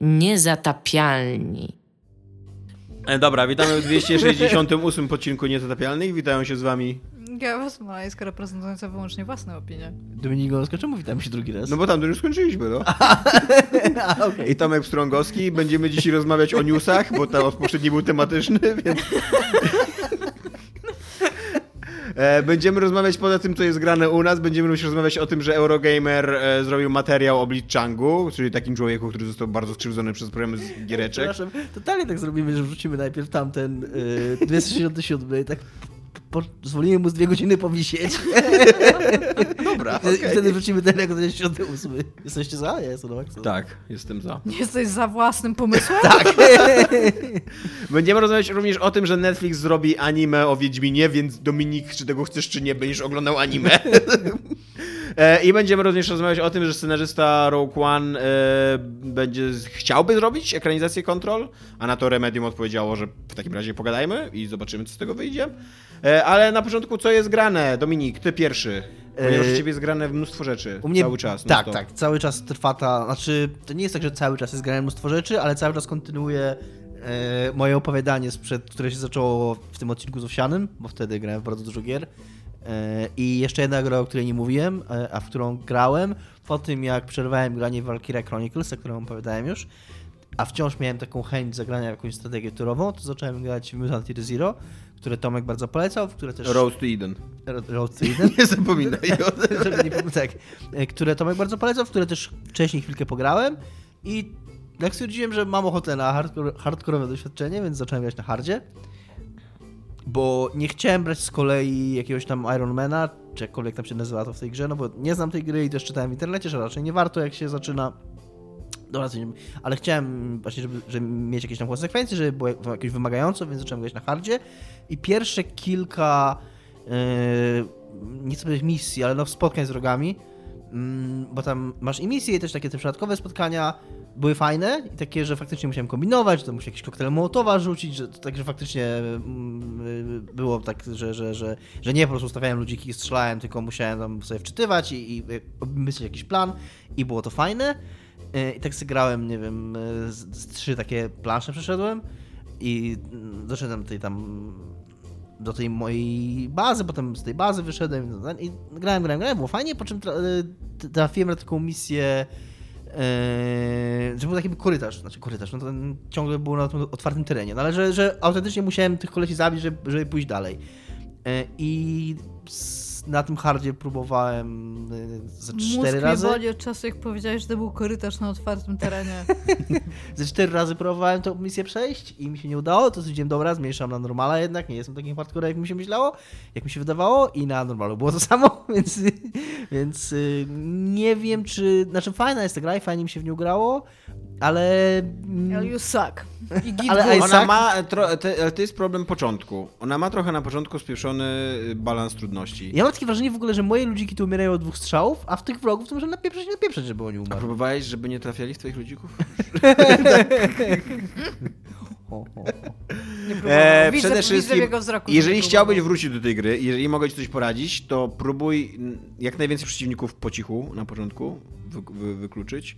Niezatapialni. E, dobra, witamy w 268 odcinku Niezatapialnych. Witają się z wami. Gawa Smoleńska reprezentująca wyłącznie własne opinie. Dominik Gąska, czemu witamy się drugi raz? No bo tam już skończyliśmy, no. A, okej. I Tomek Strągowski. Będziemy dzisiaj rozmawiać o newsach, bo ten poprzedni był tematyczny, więc... E, Będziemy rozmawiać poza tym, co jest grane u nas. Będziemy również rozmawiać o tym, że Eurogamer e, zrobił materiał o Blitzchangu, czyli takim człowieku, który został bardzo skrzywdzony przez problemy z giereczek. Przepraszam, totalnie tak zrobimy, że wrzucimy najpierw tamten y, 267 i tak pozwolimy mu z dwie godziny powisieć. Dobra, I wtedy wrzucimy ten jako 268. Jesteście za? Ja jestem na maksa. Tak, jestem za. Nie jesteś za własnym pomysłem? Tak. Będziemy rozmawiać również o tym, że Netflix zrobi anime o Wiedźminie, więc Dominik, czy tego chcesz, czy nie, będziesz oglądał anime. E, I będziemy również rozmawiać o tym, że scenarzysta Rogue One e, będzie, chciałby zrobić ekranizację Control, a na to Remedium odpowiedziało, że w takim razie pogadajmy i zobaczymy, co z tego wyjdzie. E, ale na początku, co jest grane? Dominik, ty pierwszy. Ponieważ u ciebie jest grane mnóstwo rzeczy. U mnie Cały czas. Tak, non-stop. tak. Cały czas trwa ta. Znaczy, to nie jest tak, że cały czas jest grane mnóstwo rzeczy, ale cały czas kontynuuję e, moje opowiadanie, sprzed, które się zaczęło w tym odcinku z Owsianym, bo wtedy grałem w bardzo dużo gier. E, I jeszcze jedna gra, o której nie mówiłem, e, a w którą grałem po tym, jak przerwałem granie w Valkyria Chronicles, o którym opowiadałem już, a wciąż miałem taką chęć zagrania w jakąś strategię turową, to zacząłem grać w Mutant Year Zero, które Tomek bardzo polecał, w które też... Road to Eden. Road to Eden. Nie zapominaj o tym. Tak, które Tomek bardzo polecał, w które też wcześniej chwilkę pograłem i jak stwierdziłem, że mam ochotę na hardcore, hardkorowe doświadczenie, więc zacząłem grać na hardzie, bo nie chciałem brać z kolei jakiegoś tam Ironmana, czy jakkolwiek tam się nazywa to w tej grze, no bo nie znam tej gry i też czytałem w internecie, że raczej nie warto jak się zaczyna Dobra, nie- ale chciałem właśnie, żeby, żeby mieć jakieś tam konsekwencje, żeby było jakoś wymagająco, więc zacząłem grać na hardzie i pierwsze kilka yy, nie misji, ale no spotkań z wrogami, mm, bo tam masz i misje i też takie te przypadkowe spotkania były fajne i takie, że faktycznie musiałem kombinować, że to musiałem jakiś koktajl Mołotowa rzucić, że także faktycznie mm, było tak, że, że, że, że nie po prostu stawiałem ludziki i strzelałem, tylko musiałem tam sobie wczytywać i, i myśleć jakiś plan i było to fajne. Y, I tak grałem, nie wiem, y, z, z trzy takie plansze przeszedłem i doszedłem do tej tam do tej mojej bazy, potem z tej bazy wyszedłem i grałem, grałem, grałem, było fajnie, po czym y, trafiłem na taką misję Yy, że był taki korytarz, znaczy korytarz, no to ciągle był na tym otwartym terenie, no ale że, że autentycznie musiałem tych kolesi zabić, żeby, żeby pójść dalej. Yy, I na tym hardzie próbowałem yy, ze Mózg cztery razy. boli od czasu, jak powiedziałeś, że to był korytarz na otwartym terenie. Ze cztery razy próbowałem tą misję przejść i mi się nie udało, to stwierdziłem, dobra, zmniejszam na normala jednak, nie jestem takim hardcore, jak mi się myślało, jak mi się wydawało i na normalu było to samo, więc, więc y, nie wiem, czy, znaczy fajna jest ta gra i fajnie mi się w nią grało, ale... mm, Ale you suck. I Ale. Isaac- Ona ma, tro, te, ale to jest problem początku. Ona ma trochę na początku spieszony y, balans trudności. Ja mam takie wrażenie w ogóle, że moje ludziki tu umierają od dwóch strzałów, a w tych wrogów to może napieprzeć, napieprzeć, żeby oni A umarli. próbowałeś, żeby nie trafiali w twoich ludzików? O, o, o. Nie próbowałam. E, widzę, przede wszystkim, jego wzroku, że jeżeli nie chciałbyś wrócić do tej gry, jeżeli mogę ci coś poradzić, to próbuj mm, jak najwięcej przeciwników po cichu na początku wy, wy, wykluczyć,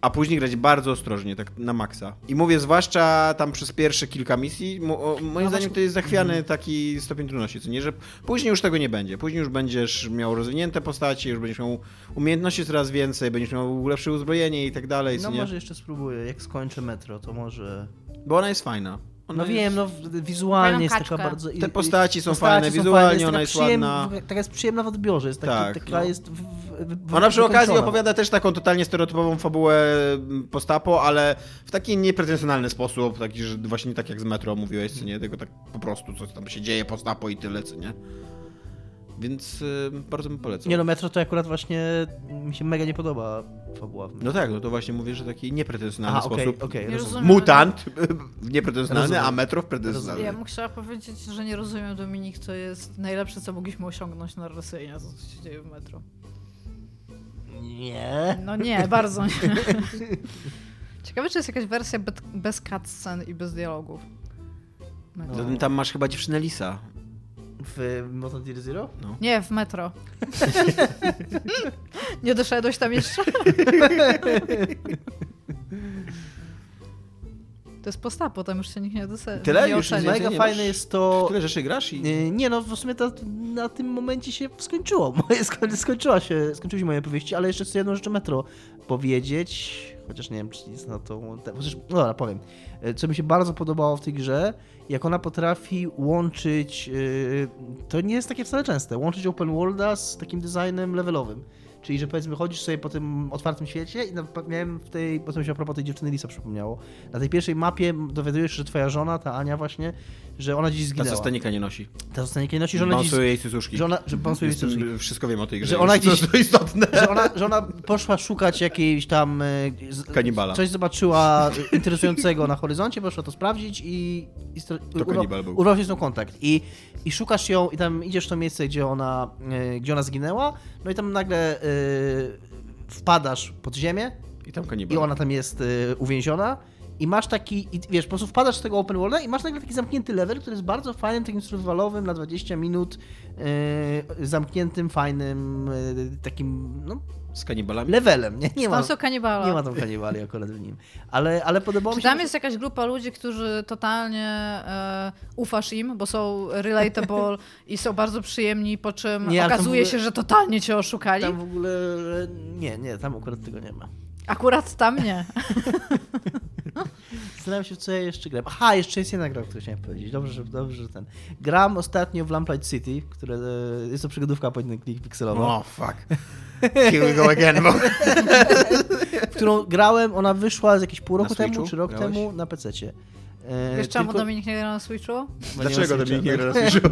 a później grać bardzo ostrożnie, tak na maksa. I mówię zwłaszcza tam przez pierwsze kilka misji, mo, o, moim No zdaniem właśnie- to jest zachwiany taki stopień trudności, co nie, że później już tego nie będzie. Później już będziesz miał rozwinięte postacie, już będziesz miał umiejętności coraz więcej, będziesz miał lepsze uzbrojenie i tak dalej, No nie? może jeszcze spróbuję, jak skończę metro, to może... Bo ona jest fajna. Ona No jest... wiem, no wizualnie jest taka bardzo... Te postaci są postacie fajne, są wizualnie ona jest przyjem- ładna. Taka jest przyjemna w odbiorze, jest taki, Tak, taka no. jest... W, w, w, Ona przy okazji opowiada też taką totalnie stereotypową fabułę mm, postapo, ale w taki niepretensjonalny sposób, taki, że właśnie tak jak z Metro mówiłeś, co nie, tylko tak po prostu coś tam się dzieje postapo i tyle, co nie. Więc y, bardzo bym polecał. Nie no, metro to akurat właśnie mi się mega nie podoba fabuła. w No tak, no to właśnie mówię, że taki niepretensjonalny Aha, sposób. okej, Nie rozumiem. Mutant niepretensjonalny, Rozumiem. a Metro w pretensjonalny. Ja bym chciała powiedzieć, że nie rozumiem, Dominik, to jest najlepsze, co mogliśmy osiągnąć narracyjnie, to co się dzieje w metro. Nie. No nie, bardzo nie. Ciekawe, czy jest jakaś wersja bez, cutscen i bez dialogów. Metro. To Tam masz chyba dziewczynę Lisa. W Mutant Year Zero? Nie, w metro. nie doszedłeś tam jeszcze? To jest posta, potem już się nikt nie doceni. Tyle? nie Już Mega nie fajne masz- jest to... Tyle rzeczy grasz i... Nie, no, w sumie to na tym momencie się skończyło. Moje sko- skończyła się, skończyły się moje opowieści, ale jeszcze chcę jedną rzecz o Metro powiedzieć, chociaż nie wiem, czy jest na to... Chociaż, no dobra, powiem. E, Co mi się bardzo podobało w tej grze, jak ona potrafi łączyć, yy, to nie jest takie wcale częste, łączyć open worlda z takim designem levelowym. Czyli, że powiedzmy, chodzisz sobie po tym otwartym świecie i na, miałem w tej, bo to mi się a propos tej dziewczyny Lisa przypomniało, na tej pierwszej mapie dowiadujesz się, że twoja żona, ta Ania właśnie, że ona dziś Ta zginęła. co stanika nie nosi. Ta zostanie kiedy nosi, że ona dziś... Jej cycuszki. Że ona, że bąsuje Jestem- cycuszki. Wszystko wiem o tej grze. Że ona gdzieś- To, to istotne. Że ona, że ona poszła szukać jakiejś tam... e, Kanibala. Coś zobaczyła interesującego na horyzoncie, poszła to sprawdzić i... i To kanibal był. Urwał się z nią kontakt. I, I szukasz ją i tam idziesz w to miejsce, gdzie ona, e, gdzie ona zginęła, no i tam nagle e, wpadasz pod ziemię I tam kanibal. i ona tam jest e, uwięziona. I masz taki, i wiesz, po prostu wpadasz z tego open worlda i masz nagle taki zamknięty level, który jest bardzo fajnym, takim survivalowym na 20 minut, e, zamkniętym, fajnym, takim, no, Z kanibalami? levelem. Nie, nie, ma, Tam są kanibale. nie ma tam kanibali akurat w nim. Ale, ale podobało Czy mi się... tam jest jakaś grupa ludzi, którzy totalnie e, ufasz im, bo są relatable i są bardzo przyjemni, po czym Nie, okazuje ogóle- się, że totalnie cię oszukali? Tam w ogóle, nie, nie, tam akurat tego nie ma. Akurat tam nie. Zastanawiam się, co ja jeszcze gram. Aha, jeszcze jest jedna gra, o której chciałem powiedzieć. Dobrze, że, dobrze, że ten. Gram ostatnio w Lamplight City, które e, jest to przygodówka po klik pikselowa. Oh, fuck. Here we go again. Bo... w którą grałem, ona wyszła z jakieś pół roku temu, czy rok grałeś? temu na PC-cie. E, Wiesz czemu tylko- Dominik nie gra na Switchu? Dlaczego Switcha, nie gra na Switchu?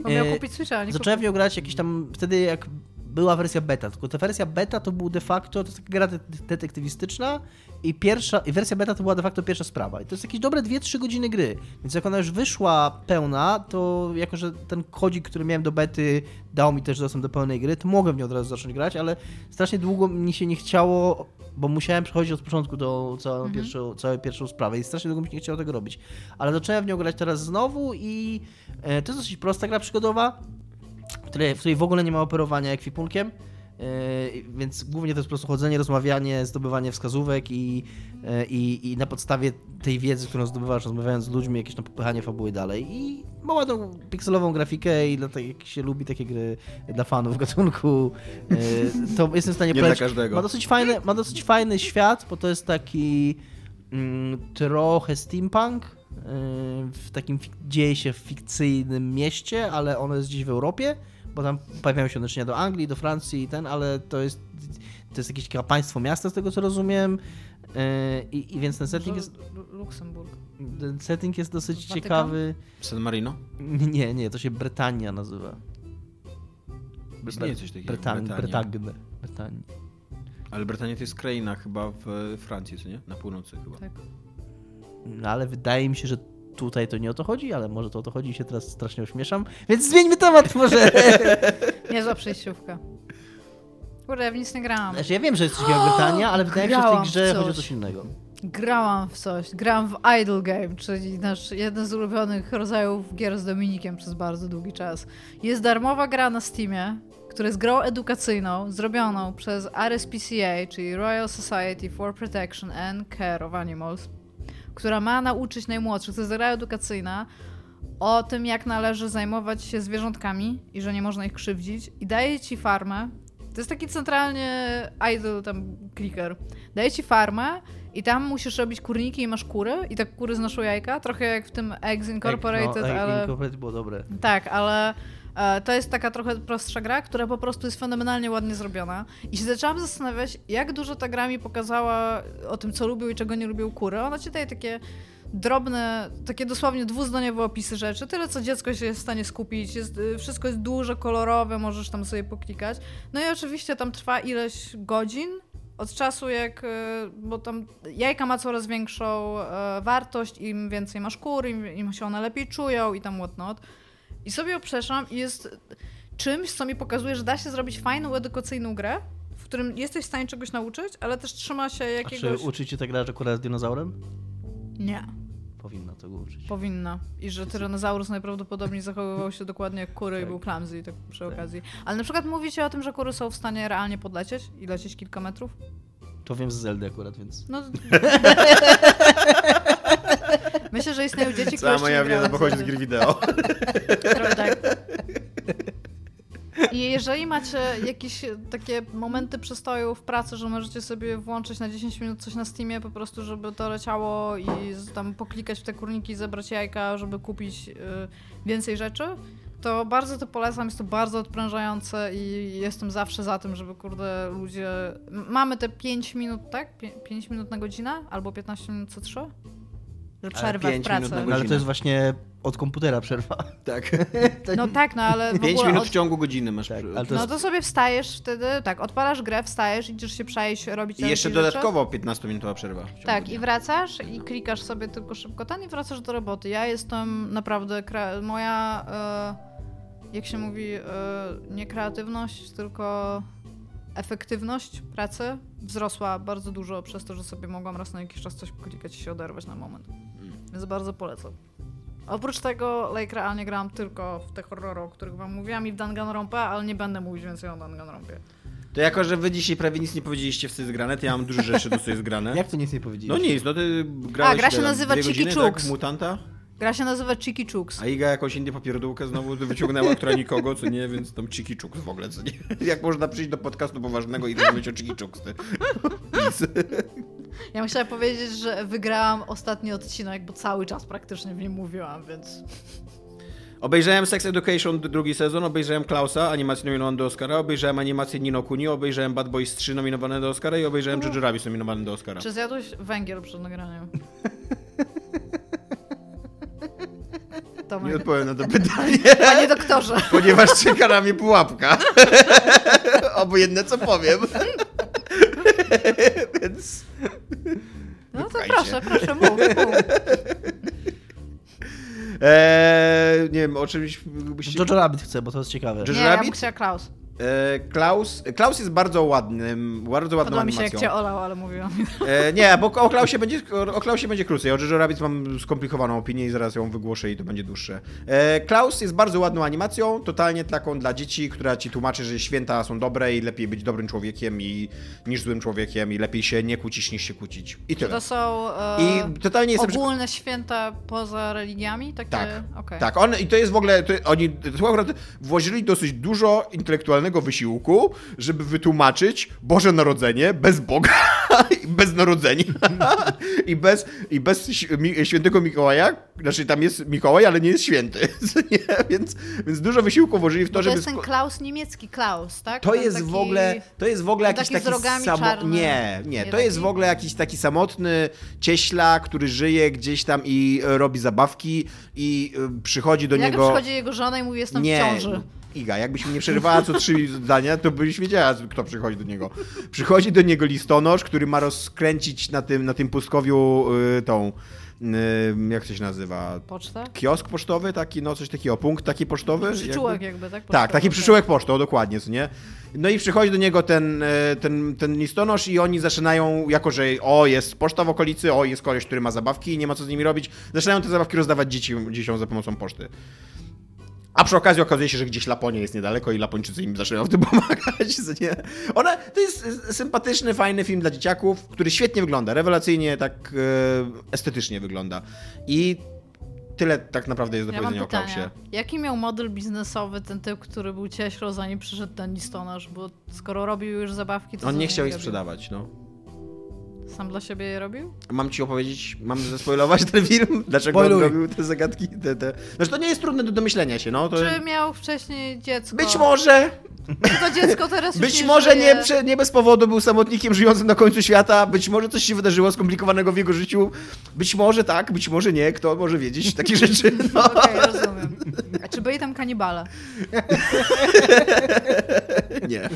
Bo miał kupić Switcha, a nie Zacząłem w nią grać jakieś tam, wtedy jak była wersja beta, tylko ta wersja beta to był de facto, to jest taka gra de- detektywistyczna i pierwsza, i wersja beta to była de facto pierwsza sprawa. I to jest jakieś dobre 2-3 godziny gry. Więc jak ona już wyszła pełna, to jako, że ten kodzik, który miałem do bety dał mi też dostęp do pełnej gry, to mogłem w nią od razu zacząć grać, ale strasznie długo mi się nie chciało, bo musiałem przechodzić od początku do całą, Mhm. pierwszą, całą pierwszą sprawę i strasznie długo mi się nie chciało tego robić. Ale zacząłem w nią grać teraz znowu i e, to jest dosyć prosta gra przygodowa której, w której w ogóle nie ma operowania ekwipunkiem. Yy, więc głównie to jest po prostu chodzenie, rozmawianie, zdobywanie wskazówek i, yy, i, i na podstawie tej wiedzy, którą zdobywasz, rozmawiając z ludźmi, jakieś tam popychanie fabuły dalej. I ma ładną pikselową grafikę i dlatego jak się lubi takie gry dla fanów gatunku, yy, to jestem w stanie dla każdego. Ma dosyć, fajny, ma dosyć fajny świat, bo to jest taki mm, trochę steampunk. Yy, W takim dzieje się w fikcyjnym mieście, ale ono jest gdzieś w Europie, bo tam pojawiają się odniesienia do Anglii, do Francji i ten, ale to jest, to jest jakieś państwo miasta, z tego co rozumiem. Yy, I, I więc ten setting jest, Lu- Luksemburg. ten setting jest dosyć Watykan? ciekawy. San Marino? Nie, nie, to się Bretania nazywa. Istnieje coś takiego. Bretan, Brytania. Bretagne. Bretanii. Ale Brytania to jest kraina chyba w Francji, co nie? Na północy chyba. Tak. No ale wydaje mi się, że tutaj to nie o to chodzi, ale może to o to chodzi i się teraz strasznie ośmieszam. Więc zmieńmy temat może. Niezła przejściówka. Kurde, ja w nic nie grałam. Znaczy ja wiem, że jest coś takiego Brytania, ale wydaje mi się, że w tej grze chodzi o coś. coś innego. Grałam w coś. Grałam w Idle Game, czyli nasz jeden z ulubionych rodzajów gier z Dominikiem przez bardzo długi czas. Jest darmowa gra na Steamie, która jest grą edukacyjną zrobioną przez RSPCA, czyli Royal Society for Protection and Care of Animals, która ma nauczyć najmłodszych, to jest gra edukacyjna, o tym, jak należy zajmować się zwierzątkami i że nie można ich krzywdzić. I daje ci farmę. To jest taki centralnie idle tam clicker. Daje ci farmę i tam musisz robić kurniki i masz kury i tak kury znoszą jajka, trochę jak w tym Eggs Incorporated, no, ale... Incorporated było dobre. Tak, ale to jest taka trochę prostsza gra, która po prostu jest fenomenalnie ładnie zrobiona. I się zaczęłam zastanawiać, jak dużo ta gra mi pokazała o tym, co lubią i czego nie lubią kury. Ona ci daje takie drobne, takie dosłownie dwuzdaniowe opisy rzeczy, tyle co dziecko się jest w stanie skupić, jest, y, wszystko jest duże, kolorowe, możesz tam sobie poklikać. No i oczywiście tam trwa ileś godzin, od czasu jak, y, bo tam jajka ma coraz większą e, wartość, im więcej masz kur, im, im się one lepiej czują i tam whatnot. I sobie przeszłam i jest czymś, co mi pokazuje, że da się zrobić fajną, edukacyjną grę, w którym jesteś w stanie czegoś nauczyć, ale też trzyma się A jakiegoś... czy uczycie tak grać akurat z dinozaurem? Nie, Powinno to go uczyć. powinna. I że Tyrannosaurus najprawdopodobniej zachowywał się dokładnie jak kury i Tak. był clumsy, tak przy Tak. okazji. Ale na przykład mówicie o tym, że kury są w stanie realnie podlecieć i lecieć kilka metrów? To wiem z Zeldy akurat, więc... No... Myślę, że istnieją dzieci, które Cała moja wiedza pochodzi z gry wideo. Trochę tak. I jeżeli macie jakieś takie momenty przystoju w pracy, że możecie sobie włączyć na 10 minut coś na Steamie po prostu, żeby to leciało i tam poklikać w te kurniki, zebrać jajka, żeby kupić y, więcej rzeczy, to bardzo to polecam, jest to bardzo odprężające i jestem zawsze za tym, żeby kurde ludzie... Mamy te 5 minut, tak? 5 minut na godzinę? Albo 15 minut co 3? Że przerwę w pracy. No, ale to jest właśnie od komputera przerwa. Tak. No tak, no ale w 5 ogóle minut od... w ciągu godziny masz. Tak, przy- ale to No jest- to sobie wstajesz wtedy, tak, odpalasz grę, wstajesz, idziesz się przejść, robić I jeszcze dodatkowo 15-minutowa przerwa. w ciągu Tak, dnia. i wracasz i klikasz sobie tylko szybko ten i wracasz do roboty. Ja jestem naprawdę, kre... moja, e, jak się mówi, e, nie kreatywność, tylko efektywność pracy wzrosła bardzo dużo przez to, że sobie mogłam raz na jakiś czas coś klikać i się oderwać na moment. Więc bardzo polecam. Oprócz tego, like, realnie grałam tylko w te horrory, o których wam mówiłam i w Danganronpa, ale nie będę mówić więcej o Danganronpie. To jako, że wy dzisiaj prawie nic nie powiedzieliście w co jest grane, to ja mam dużo rzeczy do co jest grane. Jak to nic nie No powiedzieliście? nic, no ty grałeś A, gra się nazywa Chooks. Tak, mutanta? Gra się nazywa Cheeky Chooks. A Iga jakąś inną popierdółkę znowu wyciągnęła, która nikogo, co nie, więc tam Cheeky Chooks w ogóle, co nie. Jak można przyjść do podcastu poważnego i rozmawiać o Cheeky Chooks, ty. Please. Ja musiałam powiedzieć, że wygrałam ostatni odcinek, bo cały czas praktycznie w nim mówiłam, więc... Obejrzałem Sex Education drugi sezon, obejrzałem Klausa, animację nominowaną do Oscara, obejrzałem animację Nino Kuni, obejrzałem Bad Boys 3 nominowane do Oscara i obejrzałem Jojo Rabbit nominowany do Oscara. Czy zjadłeś węgiel przed nagraniem? Nie odpowiem na to pytanie, Panie doktorze. ponieważ czeka na mnie pułapka. Obojętne co powiem. Więc... No to Wypchajcie. proszę, proszę, mów, mów. Eee, nie wiem, o czymś byście... Jojo Rabbit chcę, bo to jest ciekawe. Jojo Nie, ja bym Rabbit? chciała Klaus. Eee, Klaus, Klaus jest bardzo ładnym, bardzo ładną Podoba mi się, jak animacją. cię olał, ale mówiłam. E, nie, bo o Klausie będzie, o Klausie będzie krócej. O Jojo Rabbit mam skomplikowaną opinię i zaraz ją wygłoszę i to będzie dłuższe. E, Klaus jest bardzo ładną animacją, totalnie taką dla dzieci, która ci tłumaczy, że święta są dobre i lepiej być dobrym człowiekiem i, niż złym człowiekiem i lepiej się nie kłócić niż się kłócić. I Czy tyle. to są e, I totalnie jestem... ogólne święta poza religiami? Takie... Tak, Okej. tak. On, I to jest w ogóle, to, oni to akurat włożyli dosyć dużo intelektualnego wysiłku, żeby wytłumaczyć Boże Narodzenie bez Boga i bez narodzenia i bez, i bez świętego Mikołaja. Znaczy tam jest Mikołaj, ale nie jest święty. Więc, więc dużo wysiłku włożyli w to, Bo to żeby... jest ten Klaus, niemiecki Klaus, tak? to jest taki... w ogóle, to jest w ogóle taki jakiś taki rogami samo... czarny. Nie, nie, Nie to jest taki? w ogóle jakiś taki samotny cieśla, który żyje gdzieś tam i robi zabawki i e, przychodzi do Jak niego... przychodzi jego żona i mówi, jestem nie, w ciąży. Iga, jakbyś mi nie przerywała co trzy zdania, to byś wiedziała, kto przychodzi do niego. Przychodzi do niego listonosz, który ma rozkręcić na tym, na tym pustkowiu y, tą, y, jak to się nazywa, Poczta? kiosk pocztowy, taki, no coś takiego, punkt taki pocztowy. Przyczółek jakby. jakby, tak? Tak, taki przyczółek pocztą, dokładnie, co nie? No i przychodzi do niego ten, e, ten, ten listonosz i oni zaczynają, jako że o, jest poczta w okolicy, o, jest koleś, który ma zabawki i nie ma co z nimi robić, zaczynają te zabawki rozdawać dzieci, dzieciom za pomocą poczty. A przy okazji okazuje się, że gdzieś Laponia jest niedaleko i Lapończycy im zaczynają w tym pomagać. Nie? Ona, to jest sympatyczny, fajny film dla dzieciaków, który świetnie wygląda, rewelacyjnie, tak e, estetycznie wygląda. I tyle tak naprawdę jest do Ja powiedzenia o. Klausie. Jaki miał model biznesowy ten typ, który był cieślą, zanim przyszedł ten listonosz? Bo skoro robił już zabawki, to On nie chciał ich robił? sprzedawać, no. Sam dla siebie je robił? Mam ci opowiedzieć, mam zaspoilować ten film? Dlaczego on Spoiluj. robił te zagadki? Te, te... Znaczy to nie jest trudne do domyślenia się, no. To... Czy miał wcześniej dziecko? Być może, Czy to dziecko teraz być nie może żyje? nie, nie bez powodu był samotnikiem żyjącym na końcu świata, być może coś się wydarzyło skomplikowanego w jego życiu, być może tak, być może nie, kto może wiedzieć takie rzeczy, no. Okej, rozumiem. A czy byli tam kanibale? Nie.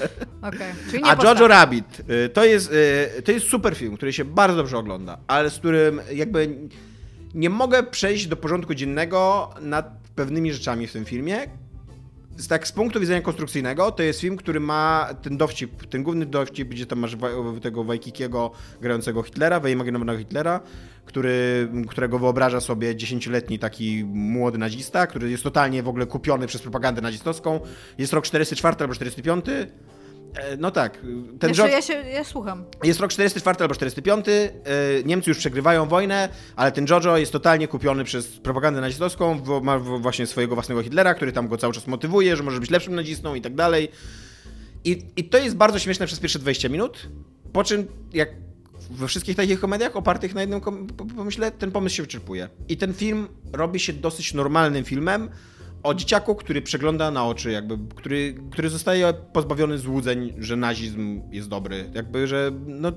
Okej, czyli nie A. Jojo Rabbit y, to jest, y, to jest super film, który się bardzo dobrze ogląda, ale z którym jakby nie mogę przejść do porządku dziennego nad pewnymi rzeczami w tym filmie. Tak z punktu widzenia konstrukcyjnego, to jest film, który ma ten dowcip, ten główny dowcip, gdzie tam masz tego Wajkikiego grającego Hitlera, wyimaginowanego Hitlera, który, którego wyobraża sobie dziesięcioletni taki młody nazista, który jest totalnie w ogóle kupiony przez propagandę nazistowską. Jest rok 44 albo 45 E, No tak, ten Ten George... ja, się, ja słucham. Jest rok 44 albo 45. e, Niemcy już przegrywają wojnę, ale ten Jojo jest totalnie kupiony przez propagandę nazistowską. Ma właśnie swojego własnego Hitlera, który tam go cały czas motywuje, że może być lepszym nazistą i tak dalej. I, I to jest bardzo śmieszne przez pierwsze 20 minut. Po czym, jak we wszystkich takich komediach opartych na jednym pomyśle, ten pomysł się wyczerpuje. I ten film robi się dosyć normalnym filmem o dzieciaku, który przegląda na oczy, jakby, który, który zostaje pozbawiony złudzeń, że nazizm jest dobry. Jakby, że no,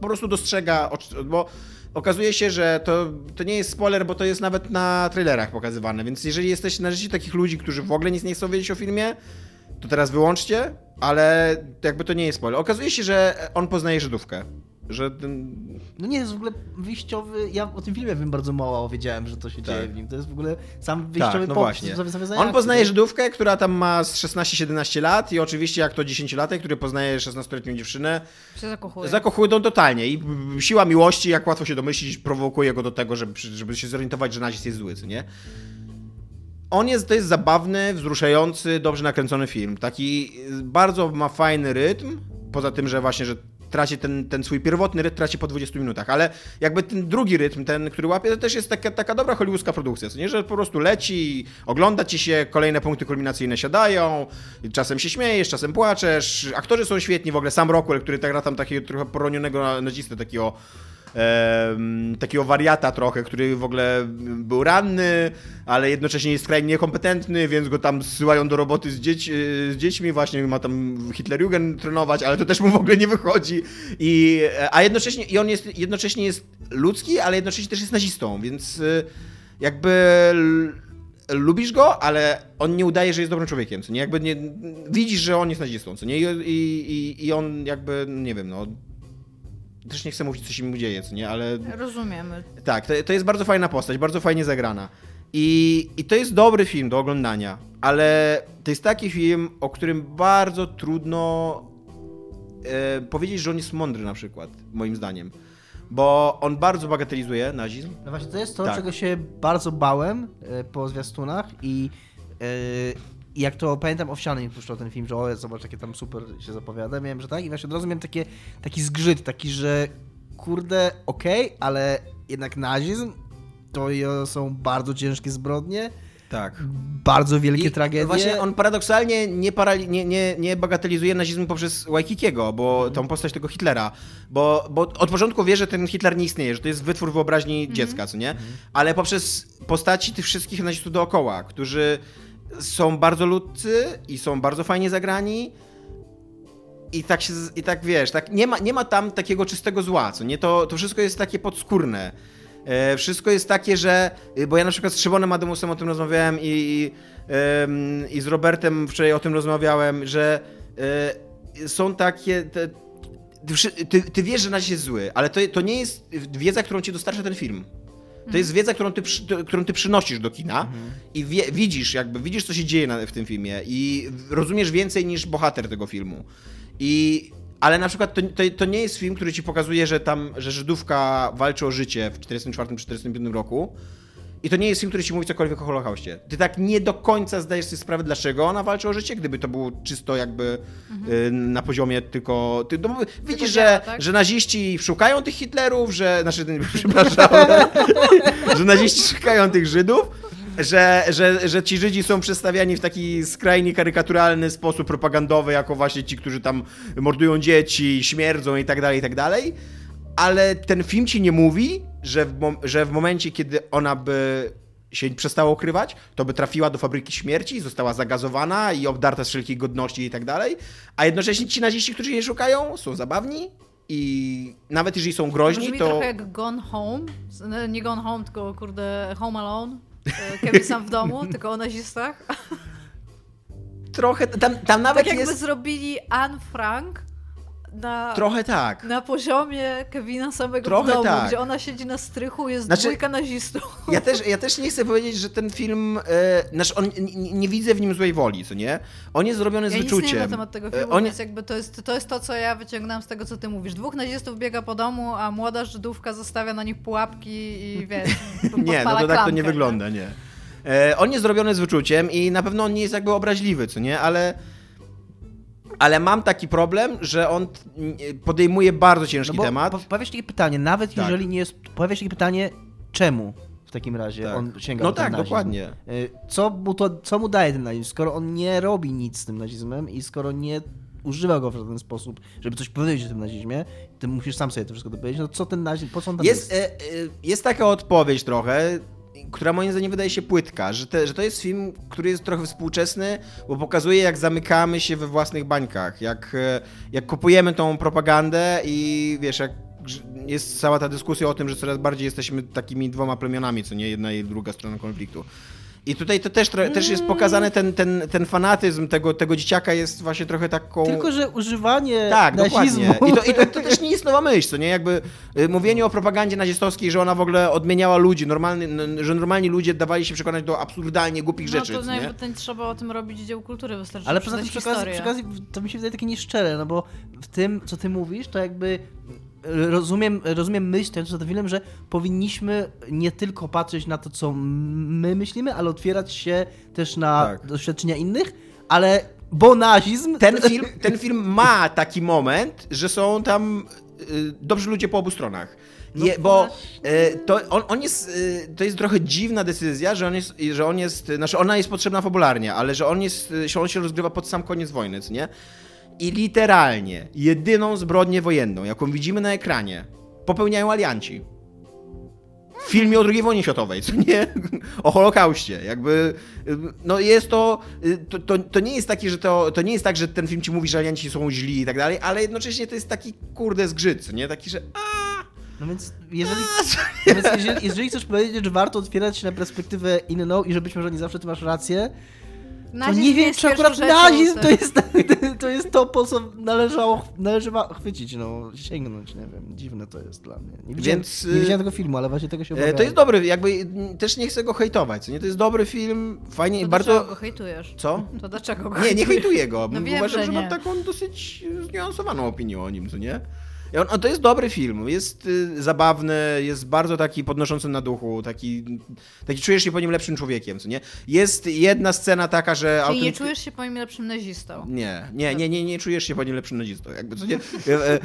po prostu dostrzega, bo okazuje się, że to, to nie jest spoiler, bo to jest nawet na trailerach pokazywane, więc jeżeli jesteście należycie takich ludzi, którzy w ogóle nic nie chcą wiedzieć o filmie, to teraz wyłączcie, ale jakby to nie jest spoiler. Okazuje się, że on poznaje Żydówkę. Że ten... No nie, jest w ogóle wyjściowy. Ja o tym filmie wiem bardzo mało wiedziałem, że to się dzieje w nim. To jest w ogóle sam wyjściowy Tak, no pop- właśnie. On poznaje? Żydówkę, która tam ma z 16-17 lat i oczywiście jak to 10-latek, który poznaje 16-letnią dziewczynę, Się zakochuję. zakochują totalnie i siła miłości, jak łatwo się domyślić, prowokuje go do tego, żeby, żeby się zorientować, że nazizm jest zły, co nie? On jest, to jest zabawny, wzruszający, dobrze nakręcony film. Taki y, bardzo ma fajny rytm, poza tym, że właśnie, że traci ten, ten swój pierwotny rytm traci po 20 minutach, ale jakby ten drugi rytm, ten, który łapie, to też jest taka, taka dobra hollywoodzka produkcja, nie? Że po prostu leci, ogląda ci się, kolejne punkty kulminacyjne siadają, czasem się śmiejesz, czasem płaczesz, aktorzy są świetni, w ogóle sam Rockwell, który tak gra tam takiego trochę poronionego nazistę, takiego takiego wariata trochę, który w ogóle był ranny, ale jednocześnie jest skrajnie niekompetentny, więc go tam zsyłają do roboty z, dzieć, z dziećmi, właśnie ma tam Hitlerjugend trenować, ale to też mu w ogóle nie wychodzi. I, a jednocześnie, i on jest, jednocześnie jest ludzki, ale jednocześnie też jest nazistą, więc y, jakby lubisz go, ale on nie udaje, że jest dobrym człowiekiem, co nie? Jakby nie, widzisz, że on jest nazistą, co nie? I, i- i on jakby, nie wiem, no... Też nie chcę mówić, co się mu dzieje, co nie? Ale Rozumiemy. tak, to, to jest bardzo fajna postać, bardzo fajnie zagrana. I, I to jest dobry film do oglądania, ale to jest taki film, o którym bardzo trudno e, powiedzieć, że on jest mądry na przykład, moim zdaniem. Bo on bardzo bagatelizuje nazizm. No właśnie, to jest to, Tak. czego się bardzo bałem e, po zwiastunach i e, i jak to pamiętam, Owsiany mi puszczał ten film, że o, zobacz, jakie tam super się zapowiada. Miałem, że tak i właśnie od razu miałem takie, taki zgrzyt, taki, że kurde, okej, ale jednak nazizm to są bardzo ciężkie zbrodnie, Tak. bardzo wielkie I tragedie. Właśnie on paradoksalnie nie, parali- nie, nie, nie bagatelizuje nazizmu poprzez Waikikiego, bo tą postać tego Hitlera. Bo, bo od początku wie, że ten Hitler nie istnieje, że to jest wytwór wyobraźni dziecka, co nie? Ale poprzez postaci tych wszystkich nazistów dookoła, którzy są bardzo ludcy i są bardzo fajnie zagrani. I tak się, i tak wiesz, tak nie ma, nie ma tam takiego czystego zła, co nie? To, to wszystko jest takie podskórne. E, wszystko jest takie, że. y, Bo ja na przykład z Szymonem Ademusem o tym rozmawiałem i, i, em, i z Robertem wczoraj o tym rozmawiałem, że e, są takie. Te, ty, ty, wiesz, że nasz jest zły, ale to, to nie jest wiedza, którą ci dostarcza ten film. To jest wiedza, którą ty, którą ty przynosisz do kina i wie, widzisz, jakby widzisz, co się dzieje na, w tym filmie i rozumiesz więcej niż bohater tego filmu. I, ale na przykład to, to, to nie jest film, który ci pokazuje, że tam, że Żydówka walczy o życie w 44-45 roku. I to nie jest film, który ci mówi cokolwiek o Holokauście. Ty tak nie do końca zdajesz sobie sprawę, dlaczego ona walczy o życie, gdyby to było czysto jakby y, na poziomie tylko... Ty, no, widzisz, działa, że, tak? że naziści szukają tych Hitlerów, że... Znaczy, przepraszam. że naziści szukają tych Żydów, że, że, że ci Żydzi są przedstawiani w taki skrajnie karykaturalny sposób propagandowy, jako właśnie ci, którzy tam mordują dzieci, śmierdzą i tak dalej, i tak dalej. Ale ten film ci nie mówi, że w, mom- że w momencie, kiedy ona by się przestała ukrywać, to by trafiła do fabryki śmierci, została zagazowana i obdarta z wszelkich godności i tak dalej. A jednocześnie ci naziści, którzy jej szukają, są zabawni i nawet jeżeli są groźni, Brzmi to... trochę jak Gone Home. Z- Nie Gone Home, tylko kurde Home Alone. E, Kevin sam w domu, tylko o nazistach. Trochę, tam, tam nawet Tak jakby jest... zrobili Anne Frank na, Trochę tak. na poziomie Kevina samego Trochę w domu, tak. gdzie ona siedzi na strychu, jest Znaczy- dwójka nazistów. Ja też, ja też nie chcę powiedzieć, że ten film. E, znaczy, on, nie, nie widzę w nim złej woli, co nie? On jest zrobiony z Ja wyczuciem. nie wiem na temat tego E, filmu, on, więc jakby to jest, to jest to, co ja wyciągnęłam z tego, co ty mówisz. Dwóch nazistów biega po domu, a młoda Żydówka zostawia na nich pułapki i wiesz, nie, no to tak to nie wygląda, nie. E, on jest zrobiony z wyczuciem i na pewno on nie jest jakby obraźliwy, co nie? Ale Ale mam taki problem, że on podejmuje bardzo ciężki No temat. po- pojawia się takie pytanie, nawet Tak. jeżeli nie jest... Pojawia się takie pytanie, czemu w takim razie Tak. on sięga No ten tak, nazizm? dokładnie. Y, Co mu, to, co mu daje ten nazizm, skoro on nie robi nic z tym nazizmem i skoro nie używa go w żaden sposób, żeby coś powiedzieć o tym nazizmie, ty musisz sam sobie to wszystko dopowiedzieć, no co ten nazizm, po co on tam jest? Jest, e, e, jest taka odpowiedź trochę, która moim zdaniem wydaje się płytka, że, te, że to jest film, który jest trochę współczesny, bo pokazuje jak zamykamy się we własnych bańkach, jak, e, jak kupujemy tą propagandę i wiesz, jak jest cała ta dyskusja o tym, że coraz bardziej jesteśmy takimi dwoma plemionami, co nie jedna i druga strona konfliktu. I tutaj to też, też jest pokazane, ten, ten, ten fanatyzm tego, tego dzieciaka jest właśnie trochę taką... Tylko, że używanie Tak, nazizmu... dokładnie. I, to, i to, to też nie jest nowa myśl, co nie? Jakby y, mówienie o propagandzie nazistowskiej, że ona w ogóle odmieniała ludzi, normalny, że normalni ludzie dawali się przekonać do absurdalnie głupich No rzeczy, to co nie? jakby to nie trzeba o tym robić dzieł kultury, wystarczy Ale poza tym przy okazji to mi się wydaje takie nieszczere, no bo w tym, co ty mówisz, to jakby rozumiem, rozumiem myśl stojącą za filmem, że powinniśmy nie tylko patrzeć na to, co my myślimy, ale otwierać się też na Tak. doświadczenia innych, ale bo nazizm... Ten film, ten film ma taki moment, że są tam y, dobrzy ludzie po obu stronach. Je, bo y, to on, on jest, y, to jest trochę dziwna decyzja, że on jest, że on jest, znaczy ona jest potrzebna fabularnie, ale że on jest, że on się rozgrywa pod sam koniec wojny, co nie? I literalnie jedyną zbrodnię wojenną, jaką widzimy na ekranie, popełniają alianci. W filmie o II wojnie światowej, co nie? O Holokauście. Jakby, y, no jest to, y, to, to, to nie jest takie, że to, to nie jest tak, że ten film ci mówi, że alianci są źli i tak dalej, ale jednocześnie to jest taki kurde zgrzyt, co nie? Taki, że a, No więc jeżeli, no więc jeżeli, jeżeli chcesz powiedzieć, że warto otwierać się na perspektywę inną i że być może nie zawsze ty masz rację, to Nazizm nie wiem, czy akurat nazizm to jest, to jest to, po co należało, należy ma- chwycić, no, sięgnąć, nie wiem, dziwne to jest dla mnie. Nie widziałem, Więc, nie y, widziałem tego filmu, ale właśnie tego się E, obawiałem. To jest dobry, jakby też nie chcę go hejtować, co nie? To jest dobry film, fajnie, To bardzo... dlaczego go hejtujesz? Co? To dlaczego go Nie, nie hejtujesz? hejtuję go. No wiem, Uważam, że że mam nie. taką dosyć zniuansowaną opinię o nim, co nie? On, on, to jest dobry film, jest y, zabawny, jest bardzo taki podnoszący na duchu, taki, taki czujesz się po nim lepszym człowiekiem, co nie? Jest jedna scena taka, że... Czyli nie czujesz się po nim lepszym nazistą. nie, nie, nie, nie, nie czujesz się po nim lepszym nazistą. Jakby, co nie? E, e, e,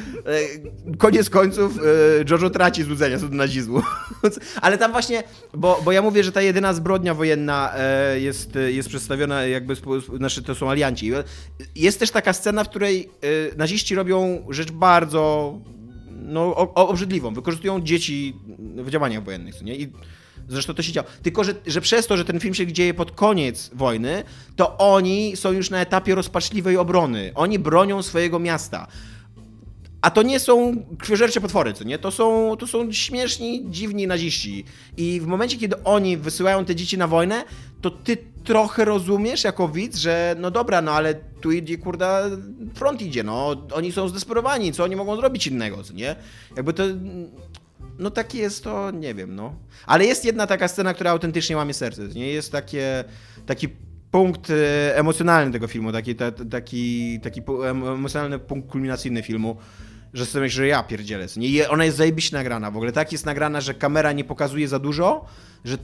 koniec końców e, Jojo traci złudzenia co do nazizmu. Ale tam właśnie, bo, bo ja mówię, że ta jedyna zbrodnia wojenna e, jest, jest przedstawiona jakby, znaczy to są alianci. Jest też taka scena, w której e, naziści robią rzecz bardzo no, obrzydliwą. Wykorzystują dzieci w działaniach wojennych, nie? I Zresztą to się działo. Tylko, że, że przez to, że ten film się dzieje pod koniec wojny, to oni są już na etapie rozpaczliwej obrony. Oni bronią swojego miasta. A to nie są krwiożercze potwory, co nie? To są, to są śmieszni, dziwni naziści. I w momencie, kiedy oni wysyłają te dzieci na wojnę, to ty trochę rozumiesz jako widz, że no dobra, no ale tu idzie, kurda, front idzie, no. Oni są zdesperowani, co oni mogą zrobić innego, co nie? Jakby to... No takie jest to, nie wiem, no. Ale jest jedna taka scena, która autentycznie łamie serce, nie? Jest takie, taki punkt e, emocjonalny tego filmu, taki, ta, ta- taki, taki emocjonalny punkt kulminacyjny filmu, że sobie myślisz, że ja pierdzielę. Nie? Ona jest zajebiście nagrana. W ogóle tak jest nagrana, że kamera nie pokazuje za dużo, że,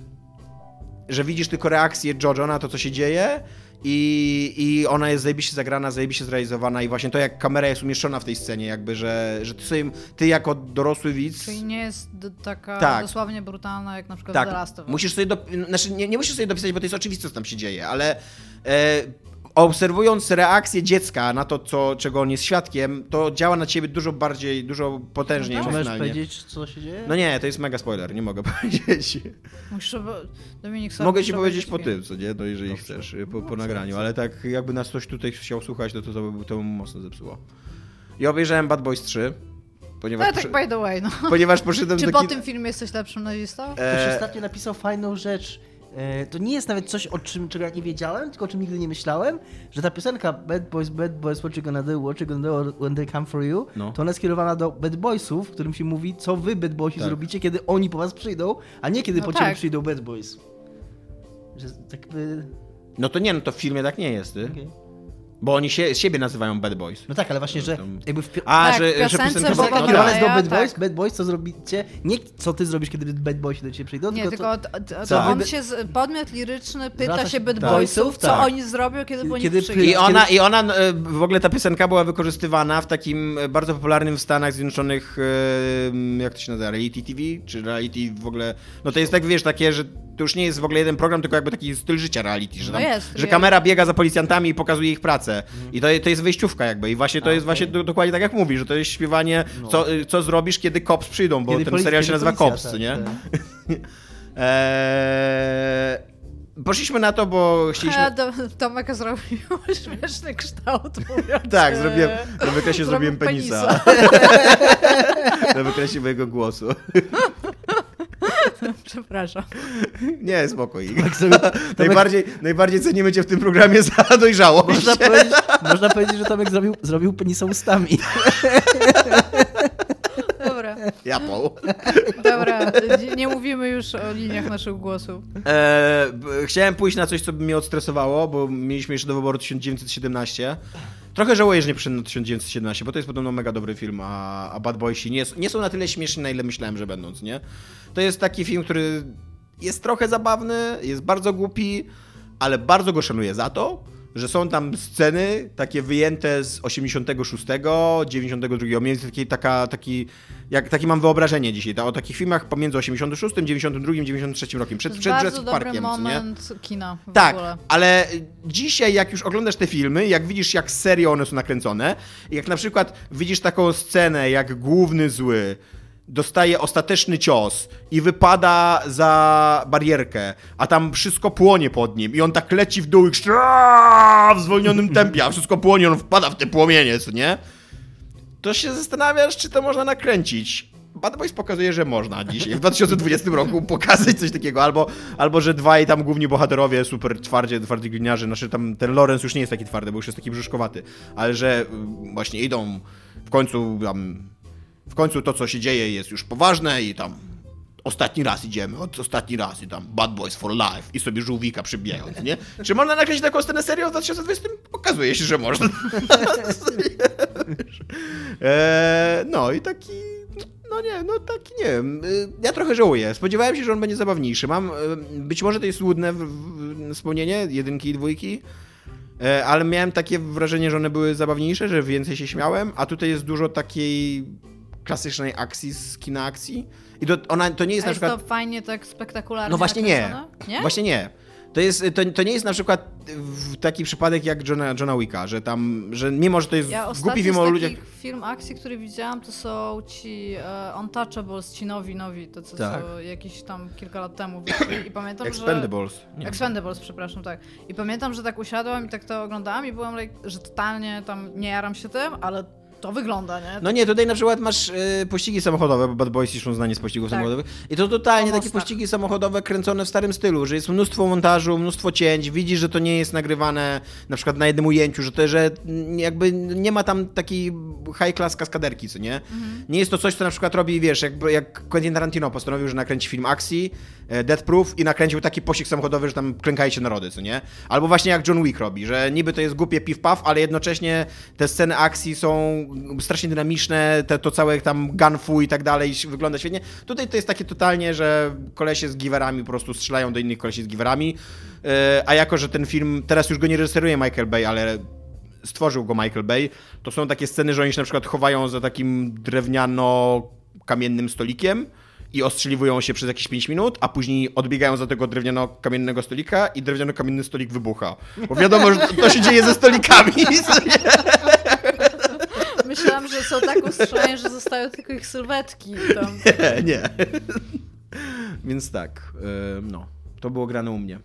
że widzisz tylko reakcję Jojo na to, co się dzieje i, i ona jest zajebiście zagrana, zajebiście zrealizowana i właśnie to, jak kamera jest umieszczona w tej scenie, jakby, że, że ty, sobie, ty jako dorosły widz... Czyli nie jest taka Tak. dosłownie brutalna, jak na przykład Tak, The Last of Us. musisz sobie, do, znaczy nie, nie musisz sobie dopisać, bo to jest oczywiste, co tam się dzieje, ale e, obserwując reakcję dziecka na to, co, czego on jest świadkiem, to działa na ciebie dużo bardziej, dużo potężniej No tak. możesz emocjonalnie. powiedzieć, co się dzieje? No nie, to jest mega spoiler, nie mogę powiedzieć. Musisz, ob- Dominik, sorry, Mogę ci muszę powiedzieć po tym, co nie, no jeżeli chcesz, po, po nagraniu, ale tak jakby nas ktoś tutaj chciał słuchać, no to to by to by mocno zepsuło. Ja obejrzałem Bad Boys 3, ponieważ, Ale tak by the way, no. ponieważ poszedłem Czy do po kina... tym filmie jesteś lepszym nazistą? Ktoś E, ostatnio napisał fajną rzecz. E, To nie jest nawet coś, o czym, czego ja nie wiedziałem, tylko o czym nigdy nie myślałem, że ta piosenka Bad Boys, Bad Boys, what you gonna do, what you gonna do when they come for you, No. to ona jest skierowana do Bad Boysów, w którym się mówi, co wy Bad Boysi Tak. zrobicie, kiedy oni po was przyjdą, a nie kiedy No po ciebie tak. przyjdą Bad Boys. Że tak by... No to nie, no to w filmie tak nie jest, ty. okej. Bo oni się, siebie nazywają Bad Boys. No tak, ale właśnie, że Tam- jakby w pi- A, Tak, że, że piosence piosenka no, Marleya, kierowana jest do tak. Bad Boys, Bad Boys, co zrobicie, nie co ty zrobisz, kiedy Bad Boysi do ciebie przyjdą, Nie, tylko to, to, co? to on się, z, podmiot liryczny pyta Zwraca się się Bad do Boysów, co tak. oni zrobią, kiedy po Kiedy nich przyjdą. I ona, I ona, e, w ogóle ta piosenka była wykorzystywana w takim e, bardzo popularnym w Stanach Zjednoczonych, e, jak to się nazywa, reality TV, czy reality w ogóle, no to jest tak, wiesz, takie, że to już nie jest w ogóle jeden program, tylko jakby taki styl życia reality, że, No tam, jest, że kamera biega za policjantami i pokazuje ich pracę. I to, to jest wyjściówka jakby i właśnie to A, jest właśnie do, dokładnie tak jak mówi, że to jest śpiewanie, No. co, co zrobisz, kiedy cops przyjdą, bo Kiedy ten policja- serial się nazywa policja, Cops, tak, nie? tak. Eee, poszliśmy na to, bo chcieliśmy... A, do, Tomek zrobił śmieszny kształt, mówiąc... Tak, e, zrobiłem, na wykresie zrobił zrobiłem penisa. na wykresie mojego głosu. Przepraszam. Nie, spokój. Tak sobie- najbardziej, najbardziej cenimy cię w tym programie za dojrzałość. Można powiedzieć, można powiedzieć, że Tomek zrobił, zrobił penisa ustami. Dobra, Ja Paul. dobra. Nie mówimy już o liniach naszych głosów. E, chciałem pójść na coś, co by mnie odstresowało, bo mieliśmy jeszcze do wyboru 1917. Trochę żałuję, że nie przyszedłem na 1917, bo to jest podobno mega dobry film, a, a Bad Boysi nie, nie są na tyle śmieszni, na ile myślałem, że będą, nie? To jest taki film, który jest trochę zabawny, jest bardzo głupi, ale bardzo go szanuję za to, że są tam sceny takie wyjęte z 86, 92, mniej więcej taki, taka, taki, jak, takie mam wyobrażenie dzisiaj, ta, o takich filmach pomiędzy 86, 92, 93 rokiem, przed, To jest przed Jurassic Parkiem, co nie? moment kina w Tak, ogóle. ale dzisiaj jak już oglądasz te filmy, jak widzisz jak serio one są nakręcone, jak na przykład widzisz taką scenę, jak główny zły dostaje ostateczny cios i wypada za barierkę, a tam wszystko płonie pod nim i on tak leci w dół i w zwolnionym tempie, a wszystko płonie, on wpada w te płomienie, co nie? To się zastanawiasz, czy to można nakręcić. Bad Boys pokazuje, że można dzisiaj, w 2020 roku pokazać coś takiego, albo, albo że dwaj tam główni bohaterowie, super twardzie, twardzi gliniarze, znaczy tam ten Lorenz już nie jest taki twardy, bo już jest taki brzuszkowaty, ale że y, właśnie idą w końcu tam, w końcu to, co się dzieje jest już poważne i tam ostatni raz idziemy, od ostatni raz i tam Bad Boys for Life i sobie żółwika przybijając, nie? Czy można nakręcić taką scenę serio w 2020? Okazuje się, że można. eee, no i taki, no nie, no taki nie wiem, y, ja trochę żałuję. Spodziewałem się, że on będzie zabawniejszy. Mam, y, być może to jest łudne wspomnienie, jedynki i dwójki, e, ale miałem takie wrażenie, że one były zabawniejsze, że więcej się śmiałem, a tutaj jest dużo takiej klasycznej akcji z kina akcji. I to, ona, to nie jest A na jest przykład... to fajnie tak spektakularnie No właśnie nie. Nie? Właśnie nie. To, jest, to, to nie jest na przykład taki przypadek jak Johna, Johna Wicka, że tam, że mimo, że to jest Ja głupi film o ludziach... film akcji, który widziałam, to są ci e, Untouchables, ci nowi, nowi, to co, Tak. co jakiś tam kilka lat temu wyszli i pamiętam, że... Expendables. Nie. Expendables, przepraszam, tak. I pamiętam, że tak usiadłam i tak to oglądałam i byłam, like, że totalnie tam nie jaram się tym, ale to wygląda, nie? No nie, tutaj na przykład masz y, pościgi samochodowe, bo Bad Boys są znani z pościgów Tak. samochodowych. I to totalnie takie pościgi samochodowe kręcone w starym stylu, że jest mnóstwo montażu, mnóstwo cięć, widzisz, że to nie jest nagrywane na przykład na jednym ujęciu, że to, że jakby nie ma tam takiej high class kaskaderki, co nie? Nie jest to coś, co na przykład robi, wiesz, jak, jak Quentin Tarantino postanowił, że nakręci film akcji, e, Death Proof i nakręcił taki pościg samochodowy, że tam klękają się narody, co nie? Albo właśnie jak John Wick robi, że niby to jest głupie piw-paw, ale jednocześnie te sceny akcji są strasznie dynamiczne, te, to całe tam gunfu i tak dalej wygląda świetnie. Tutaj to jest takie totalnie, że kolesie z giwerami po prostu strzelają do innych kolesi z giwerami, e, a jako, że ten film, teraz już go nie reżyseruje Michael Bay, ale stworzył go Michael Bay, to są takie sceny, że oni się na przykład chowają za takim drewniano-kamiennym stolikiem i ostrzeliwują się przez jakieś 5 minut, a później odbiegają za tego drewniano-kamiennego stolika i drewniano-kamienny stolik wybucha. Bo wiadomo, że to się dzieje ze stolikami. Myślałam, że są tak ustrzeleni, że zostają tylko ich sylwetki tam. Nie, nie. Więc tak, no. To było grane u mnie.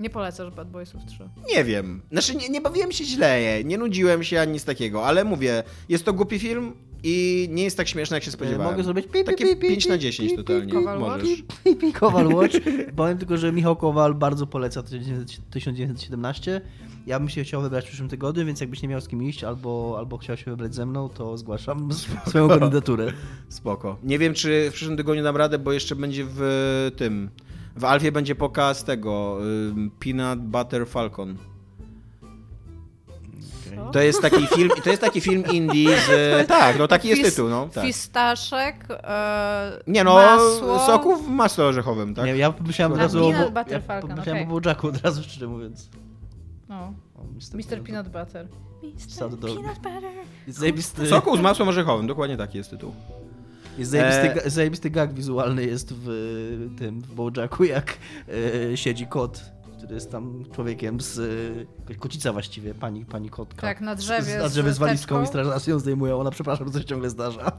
Nie polecasz Bad Boysów 3. Nie wiem. Znaczy, nie, nie bawiłem się źle, nie nudziłem się ani nic takiego, ale mówię, jest to głupi film i nie jest tak śmieszny, jak się spodziewałem. Mogę zrobić pi, pi, Takie pi, pi, 5 na pi, 10 pi, totalnie. Kowal Możesz. Pi, pi, Kowal Watch. Powiem tylko, że Michał Kowal bardzo poleca 1917. Ja bym się chciał wybrać w przyszłym tygodniu, więc jakbyś nie miał z kim iść albo, albo chciał się wybrać ze mną, to zgłaszam swoją kandydaturę. Spoko. Nie wiem, czy w przyszłym tygodniu dam radę, bo jeszcze będzie w tym. W Alfie będzie pokaz tego. Peanut Butter Falcon. Co? To jest taki film, to jest taki film indie z... Tak, no taki jest Fis- tytuł, no. Tak. Fistaszek, e, Nie no, masło. soku w masle orzechowym, tak? Nie, ja myślałem od razu o... Peanut Butter ja Falcon, pomyślałem okej. o Bojacku od razu, szczerze mówiąc. No, O, Mr. Peanut Butter. Sad Mr. dog. Peanut Butter. Jest zajebisty, Soku z masłem orzechowym, dokładnie taki jest tytuł. jest zajebisty, E- ga- zajebisty gag wizualny jest w y, tym, w Bojacku, jak y, siedzi kot, który jest tam człowiekiem z... Y, kocica właściwie, pani, pani kotka. Tak, na drzewie Z, na drzewie z, z walizką i strażacy ją zdejmują. Ona, przepraszam, się ciągle zdarza.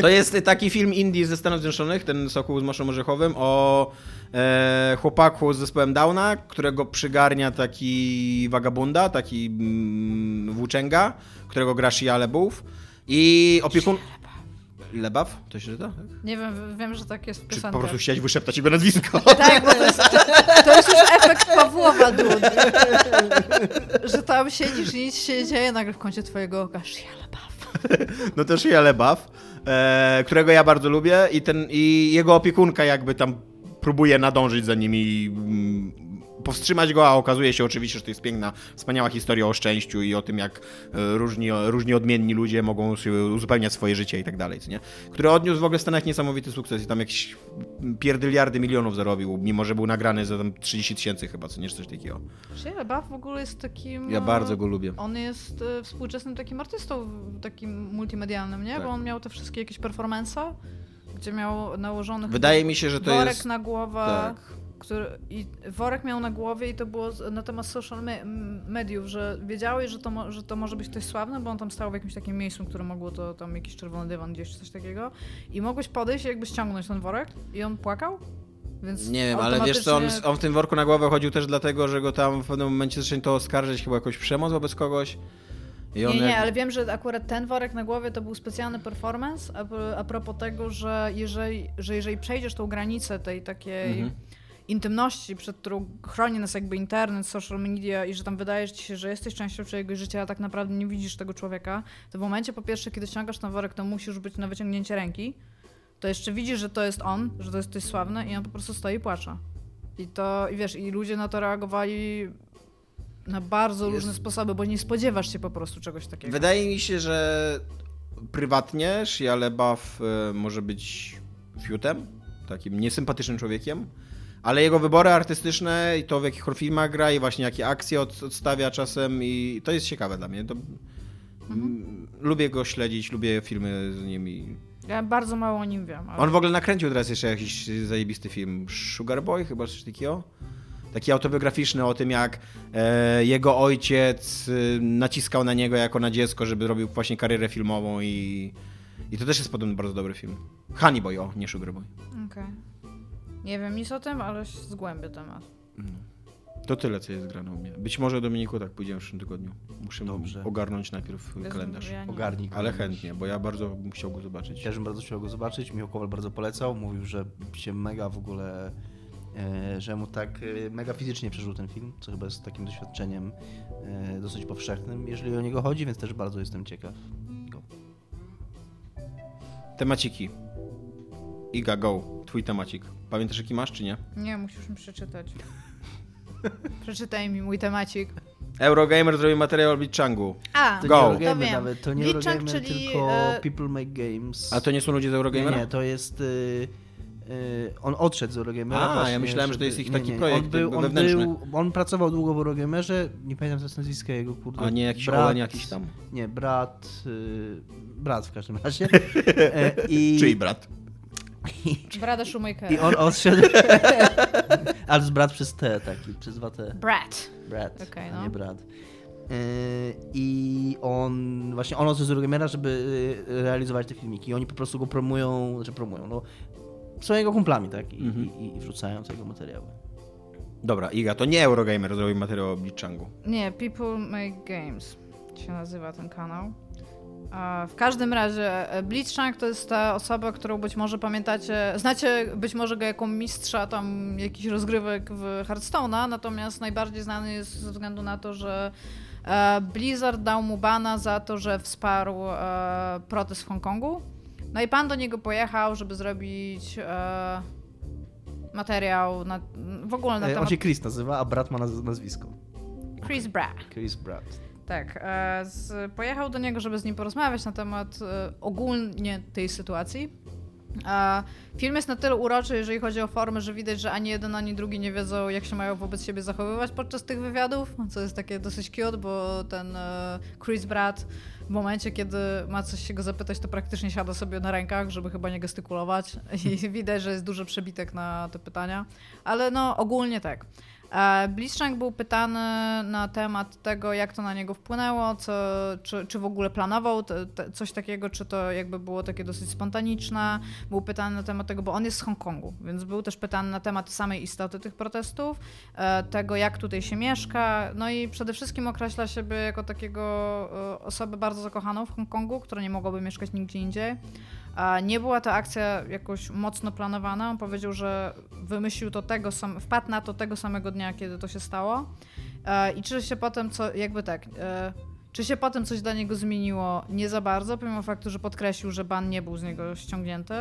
To jest taki film indie ze Stanów Zjednoczonych, ten Sokół z masłem orzechowym, o e, chłopaku z zespołem Downa, którego przygarnia taki wagabunda, taki mm, włóczęga, którego gra Shia LaBeouf i opiekun... Lebaw? To się czyta? Tak? Nie wiem, wiem, że tak jest w Czy po prostu chciałeś wyszeptać jego nazwisko? Tak, bo to jest, to jest już efekt Pawłowa Dudy. Że tam siedzisz i nic się nie dzieje, nagle w kącie twojego oka Shia LaBeouf. No to Shia LaBeouf, e, którego ja bardzo lubię i, ten, i jego opiekunka jakby tam próbuje nadążyć za nim i mm, powstrzymać go, a okazuje się oczywiście, że to jest piękna, wspaniała historia o szczęściu i o tym, jak e, różni, różni odmienni ludzie mogą uzupełniać swoje życie i tak dalej, co nie? Który odniósł w ogóle w Stanach niesamowity sukces i tam jakieś pierdyliardy milionów zarobił, mimo że był nagrany za tam 30 tysięcy chyba, co nie, czy coś takiego. Shia LaBeouf w ogóle jest takim... Ja e, bardzo go lubię. On jest e, współczesnym takim artystą, takim multimedialnym, nie? Tak. Bo on miał te wszystkie jakieś performance, gdzie miał nałożony Wydaje mi się, że to worek jest... na głowę, Tak. Który, i worek miał na głowie i to było na temat social me mediów, że wiedziałeś, że to, że to może być ktoś sławny, bo on tam stał w jakimś takim miejscu, które mogło to tam jakiś czerwony dywan gdzieś czy coś takiego i mogłeś podejść i jakby ściągnąć ten worek i on płakał, więc Nie wiem, ale wiesz co, on, on w tym worku na głowę chodził też dlatego, że go tam w pewnym momencie zaczęto oskarżyć chyba jakąś przemoc wobec kogoś. Nie, nie, jak- ale wiem, że akurat ten worek na głowie to był specjalny performance a, a propos tego, że jeżeli, że jeżeli przejdziesz tą granicę tej takiej Mhm. Intymności, przed którą chroni nas jakby internet, social media i że tam wydaje ci się, że jesteś częścią czyjegoś życia, a tak naprawdę nie widzisz tego człowieka, to w momencie po pierwsze, kiedy ściągasz ten worek, to musisz być na wyciągnięcie ręki, to jeszcze widzisz, że to jest on, że to jest ktoś sławny i on po prostu stoi i płacze. I to, i wiesz, i ludzie na to reagowali na bardzo Jest- różne sposoby, bo nie spodziewasz się po prostu czegoś takiego. Wydaje mi się, że prywatnie Shia LaBeouf y, może być fiutem, takim niesympatycznym człowiekiem, ale jego wybory artystyczne i to w jakich filmach gra i właśnie jakie akcje od, odstawia czasem i to jest ciekawe dla mnie. To, mm, lubię go śledzić, lubię filmy z nim i... Ja bardzo mało o nim wiem. Ale... On w ogóle nakręcił teraz jeszcze jakiś zajebisty film, Sugar Boy chyba coś takiego. Taki autobiograficzny o tym, jak e, jego ojciec e, naciskał na niego jako na dziecko, żeby robił właśnie karierę filmową i, i to też jest podobno bardzo dobry film. Honey Boy, o, nie Sugar Boy. Okej. Nie wiem nic o tym, ale się zgłębię temat. To tyle, co jest grane u mnie. Być może Dominiku tak pójdziemy w przyszłym tygodniu. Muszę Dobrze. ogarnąć najpierw kalendarz. Ja nie- Ogarnij. Ale chętnie, bo ja bardzo bym chciał go zobaczyć. Też bym bardzo chciał go zobaczyć. Michał Kowal bardzo polecał. Mówił, że się mega w ogóle, e, że mu tak e, mega fizycznie przeżył ten film, co chyba jest takim doświadczeniem e, dosyć powszechnym, jeżeli o niego chodzi, więc też bardzo jestem ciekaw. Go. Temaciki. Iga, go. Twój temacik. Pamiętasz jaki masz, czy nie? Nie, musisz mi przeczytać. Przeczytaj mi mój temacik. Eurogamer zrobił materiał o Blitzchangu. A, To Go. nie to wiem. nawet, to nie Liczak, Eurogamer, czyli, tylko e, People Make Games. A to nie są ludzie z nie, Eurogamera? nie, to jest... y, on odszedł z Eurogamera. A, ja właśnie, myślałem, że to jest ich taki nie, projekt on był, on, wewnętrzny. był, on pracował długo w Eurogamerze, nie pamiętam teraz nazwiska jego, kurde. A nie jakiś brat- jakiś tam. Nie, brat. Y, brat w każdym razie. E, I, Czyj brat? Brada Shoemakera. I on odszedł. Ale z brat przez T, taki, przez dwa T. Brat. Brat, a no. nie brat. E, I on, właśnie on odszedł z Eurogamera, żeby y, realizować te filmiki. I oni po prostu go promują, znaczy promują, no. Są jego kumplami, tak? I, Mhm. i, i wrzucają tego materiały. Dobra, Iga, to nie Eurogamer zrobił materiał o Blitzchangu. Nie, People Make Games się nazywa ten kanał. W każdym razie e, Blitzcrank to jest ta osoba, którą być może pamiętacie, znacie być może go jako mistrza tam jakichś rozgrywek w Hearthstone'a, natomiast najbardziej znany jest ze względu na to, że e, Blizzard dał mu bana za to, że wsparł e, protest w Hongkongu. No i pan do niego pojechał, żeby zrobić materiał na, w ogóle na E, On temat się Chris nazywa, a brat ma naz- nazwisko. Chris. Chris Brat. Tak, e, z, pojechał do niego, żeby z nim porozmawiać na temat e, ogólnie tej sytuacji. A film jest na tyle uroczy, jeżeli chodzi o formę, że widać, że ani jeden, ani drugi nie wiedzą, jak się mają wobec siebie zachowywać podczas tych wywiadów, co jest takie dosyć cute, bo ten e, Chris Pratt w momencie, kiedy ma coś się go zapytać, to praktycznie siada sobie na rękach, żeby chyba nie gestykulować i widać, że jest duży przebitek na te pytania, ale no ogólnie tak. E, Blitzcrank był pytany na temat tego, jak to na niego wpłynęło, co, czy, czy w ogóle planował te, te, coś takiego, czy to jakby było takie dosyć spontaniczne. Był pytany na temat tego, bo on jest z Hongkongu, więc był też pytany na temat samej istoty tych protestów, e, tego, jak tutaj się mieszka, no i przede wszystkim określa siebie jako takiego e, osobę bardzo zakochaną w Hongkongu, która nie mogłaby mieszkać nigdzie indziej. Nie była to akcja jakoś mocno planowana. On powiedział, że wymyślił to tego sam, wpadł na to tego samego dnia, kiedy to się stało. E, I czy się potem co, jakby tak, e, czy się potem coś dla niego zmieniło? Nie za bardzo, pomimo faktu, że podkreślił, że ban nie był z niego ściągnięty.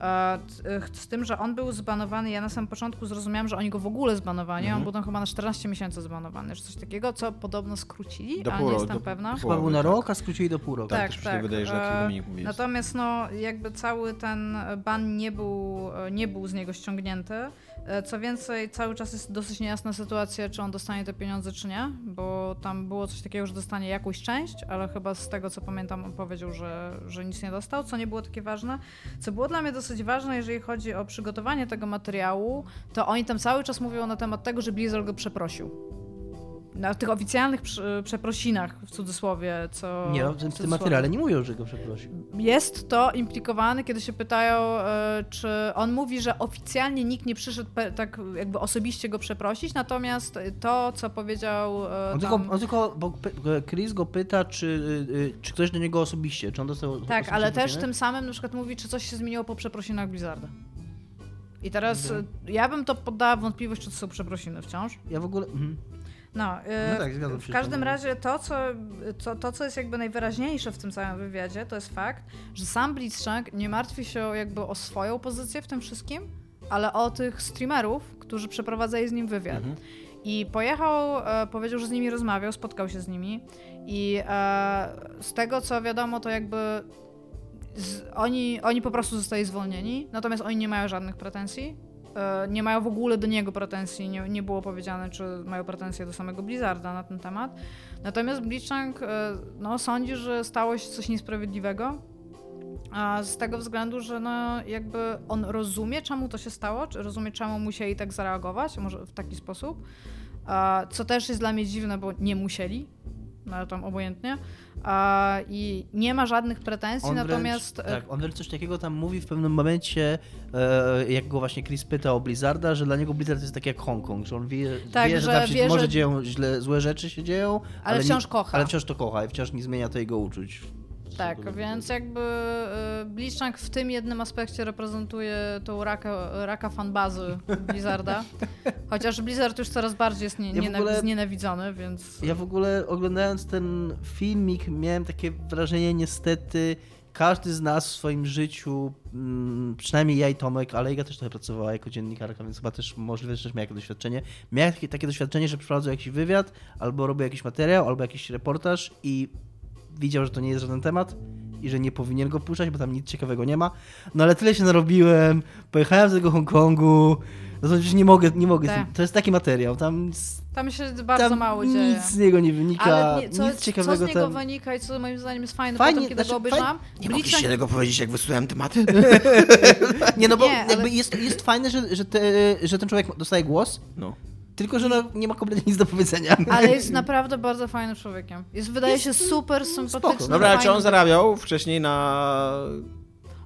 E, e, Z tym, że on był zbanowany, ja na samym początku zrozumiałam, że oni go w ogóle zbanowali. Mhm. On był tam chyba na 14 miesięcy zbanowany, czy coś takiego, co podobno skrócili, Do ale pół nie roku, jestem do- pewna. Chyba był na tak. rok, a skrócili do pół roku. Tak, też mi się wydaje, że tak e. Natomiast no, jakby cały ten ban nie był, nie był z niego ściągnięty. E, Co więcej, cały czas jest dosyć niejasna sytuacja, czy on dostanie te pieniądze, czy nie, bo tam było coś takiego, że dostanie jakąś część, ale chyba z tego, co pamiętam, on powiedział, że, że nic nie dostał, co nie było takie ważne. Co było dla mnie dosyć ważne, jeżeli chodzi o przygotowanie tego materiału, to oni tam cały czas mówią na temat tego, że Blizzard go przeprosił. Na tych oficjalnych przeprosinach, w cudzysłowie, co... Nie, no, w w tym materiale nie mówią, że go przeprosił. Jest to implikowane, kiedy się pytają, e, czy on mówi, że oficjalnie nikt nie przyszedł tak jakby osobiście go przeprosić, natomiast to, co powiedział e, On tam... tylko, on tylko bo Chris go pyta, czy, y, y, czy ktoś do niego osobiście, czy on dostał Tak, ale też tym samym na przykład mówi, czy coś się zmieniło po przeprosinach Blizzarda. I teraz Mhm. ja bym to poddała wątpliwość, czy to są przeprosiny wciąż. Ja w ogóle... Mhm. No, No tak, zgadzam w się. każdym razie to co, to, to, co jest jakby najwyraźniejsze w tym całym wywiadzie, to jest fakt, że sam Blitzcrank nie martwi się jakby o swoją pozycję w tym wszystkim, ale o tych streamerów, którzy przeprowadzali z nim wywiad. Mhm. I pojechał, e, powiedział, że z nimi rozmawiał, spotkał się z nimi i e, z tego co wiadomo, to jakby z, oni, oni po prostu zostali zwolnieni, natomiast oni nie mają żadnych pretensji. E, nie mają w ogóle do niego pretensji, nie, nie było powiedziane, czy mają pretensje do samego Blizzarda na ten temat. Natomiast Blitzcrank e, no, sądzi, że stało się coś niesprawiedliwego. A z tego względu, że no jakby on rozumie, czemu to się stało, czy rozumie, czemu musieli tak zareagować, może w taki sposób. Co też jest dla mnie dziwne, bo nie musieli, no ale tam obojętnie. A, I nie ma żadnych pretensji, On natomiast. Wręcz, e, tak, on wręcz coś takiego tam mówi w pewnym momencie, e, jak go właśnie Chris pyta o Blizzarda, że dla niego Blizzard jest tak jak Hongkong, że on wie, Tak, wie że, że tam się wie, może że- dzieją źle, złe rzeczy się dzieją, Ale wciąż nie, kocha. Ale wciąż to kocha i wciąż nie zmienia to jego uczuć. Tak, więc jakby y, Blitzcrank w tym jednym aspekcie reprezentuje tą raka, raka fanbazy Blizzarda. Chociaż Blizzard już coraz bardziej jest nie, Ja ogóle- znienawidzony, więc... Ja w ogóle oglądając ten filmik miałem takie wrażenie niestety, każdy z nas w swoim życiu, mm, przynajmniej ja i Tomek, ale Iga też trochę pracowała jako dziennikarka, więc chyba też możliwe, że też miała takie doświadczenie. Miałem takie, takie doświadczenie, że przeprowadzał jakiś wywiad, albo robił jakiś materiał, albo jakiś reportaż i widział, że to nie jest żaden temat i że nie powinien go puszczać, bo tam nic ciekawego nie ma. No ale tyle się narobiłem, pojechałem z tego Hongkongu, no to przecież nie mogę, nie mogę, Tak. to jest taki materiał, tam, Tam się bardzo tam mało nic dzieje. z niego nie wynika, Ale nie, co, nic co ciekawego z niego tam. wynika i co moim zdaniem jest fajne, Fajnie, potem kiedy znaczy, go obejrzałam, Nie mogliście Blitzcrank... tego powiedzieć, jak wysłuchałem tematy? Nie, no bo Nie, jakby ale- jest, jest fajne, że, że, te, że ten człowiek dostaje głos, No. Tylko że no, nie ma kompletnie nic do powiedzenia. Ale jest naprawdę bardzo fajnym człowiekiem. Jest, wydaje się super sympatyczny. spoko. Dobra, ale czy on zarabiał wcześniej na...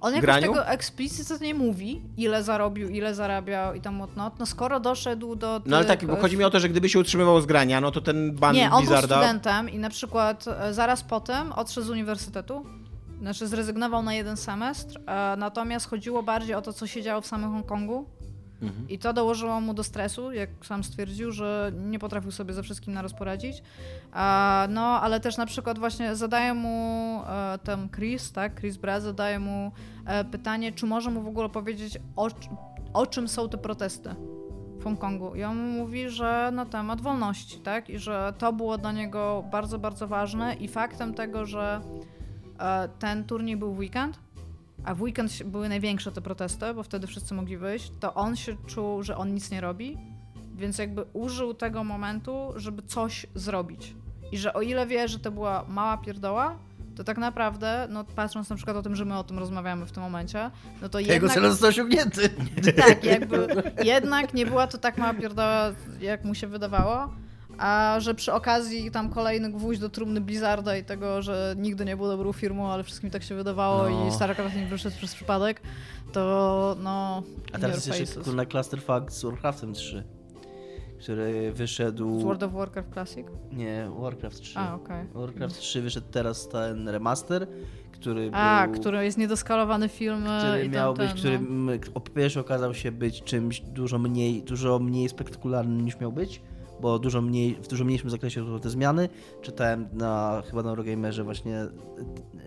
On jakoś graniu? tego eksplicytnie nie mówi, ile zarobił, ile zarabiał i tam whatnot. No skoro doszedł do No ale tych, tak, bo chodzi mi o to, że gdyby się utrzymywał z grania, no to ten ban Nie, on był studentem i na przykład e, zaraz potem odszedł z uniwersytetu. Znaczy zrezygnował na jeden semestr, e, natomiast chodziło bardziej o to, co się działo w samym Hongkongu. Mhm. I to dołożyło mu do stresu, jak sam stwierdził, że nie potrafił sobie ze wszystkim naraz poradzić. No, ale też na przykład właśnie zadaje mu e, ten Chris, tak, Chris Brad zadaje mu e, pytanie, czy może mu w ogóle powiedzieć, o, o czym są te protesty w Hongkongu. I on mówi, że na temat wolności, tak? I że to było dla niego bardzo, bardzo ważne i faktem tego, że e, ten turniej był w weekend, a w weekend były największe te protesty, bo wtedy wszyscy mogli wyjść, to on się czuł, że on nic nie robi, więc jakby użył tego momentu, żeby coś zrobić. I że o ile wie, że to była mała pierdoła, to tak naprawdę, no patrząc na przykład o tym, że my o tym rozmawiamy w tym momencie, no to Jego jednak... cel został osiągnięty. Tak, jakby jednak nie była to tak mała pierdoła, jak mu się wydawało. A że przy okazji tam kolejny gwóźdź do trumny Blizzarda i tego, że nigdy nie był dobrą firmą, ale wszystkim tak się wydawało No. i StarCraft nie wyszedł przez przypadek, to no... A teraz jest jeszcze kurna Clusterfuck z Warcraftem 3, który wyszedł... Z World of Warcraft Classic? Nie, Warcraft 3. A, okej. Warcraft 3 wyszedł teraz ten remaster, który A, był... który jest niedoskalowany film e, który miał ten, być, który no. po pierwsze okazał się być czymś dużo mniej, dużo mniej spektakularnym niż miał być, bo dużo mniej, w dużo mniejszym zakresie są te zmiany. Czytałem na, chyba na Eurogamerze właśnie, e,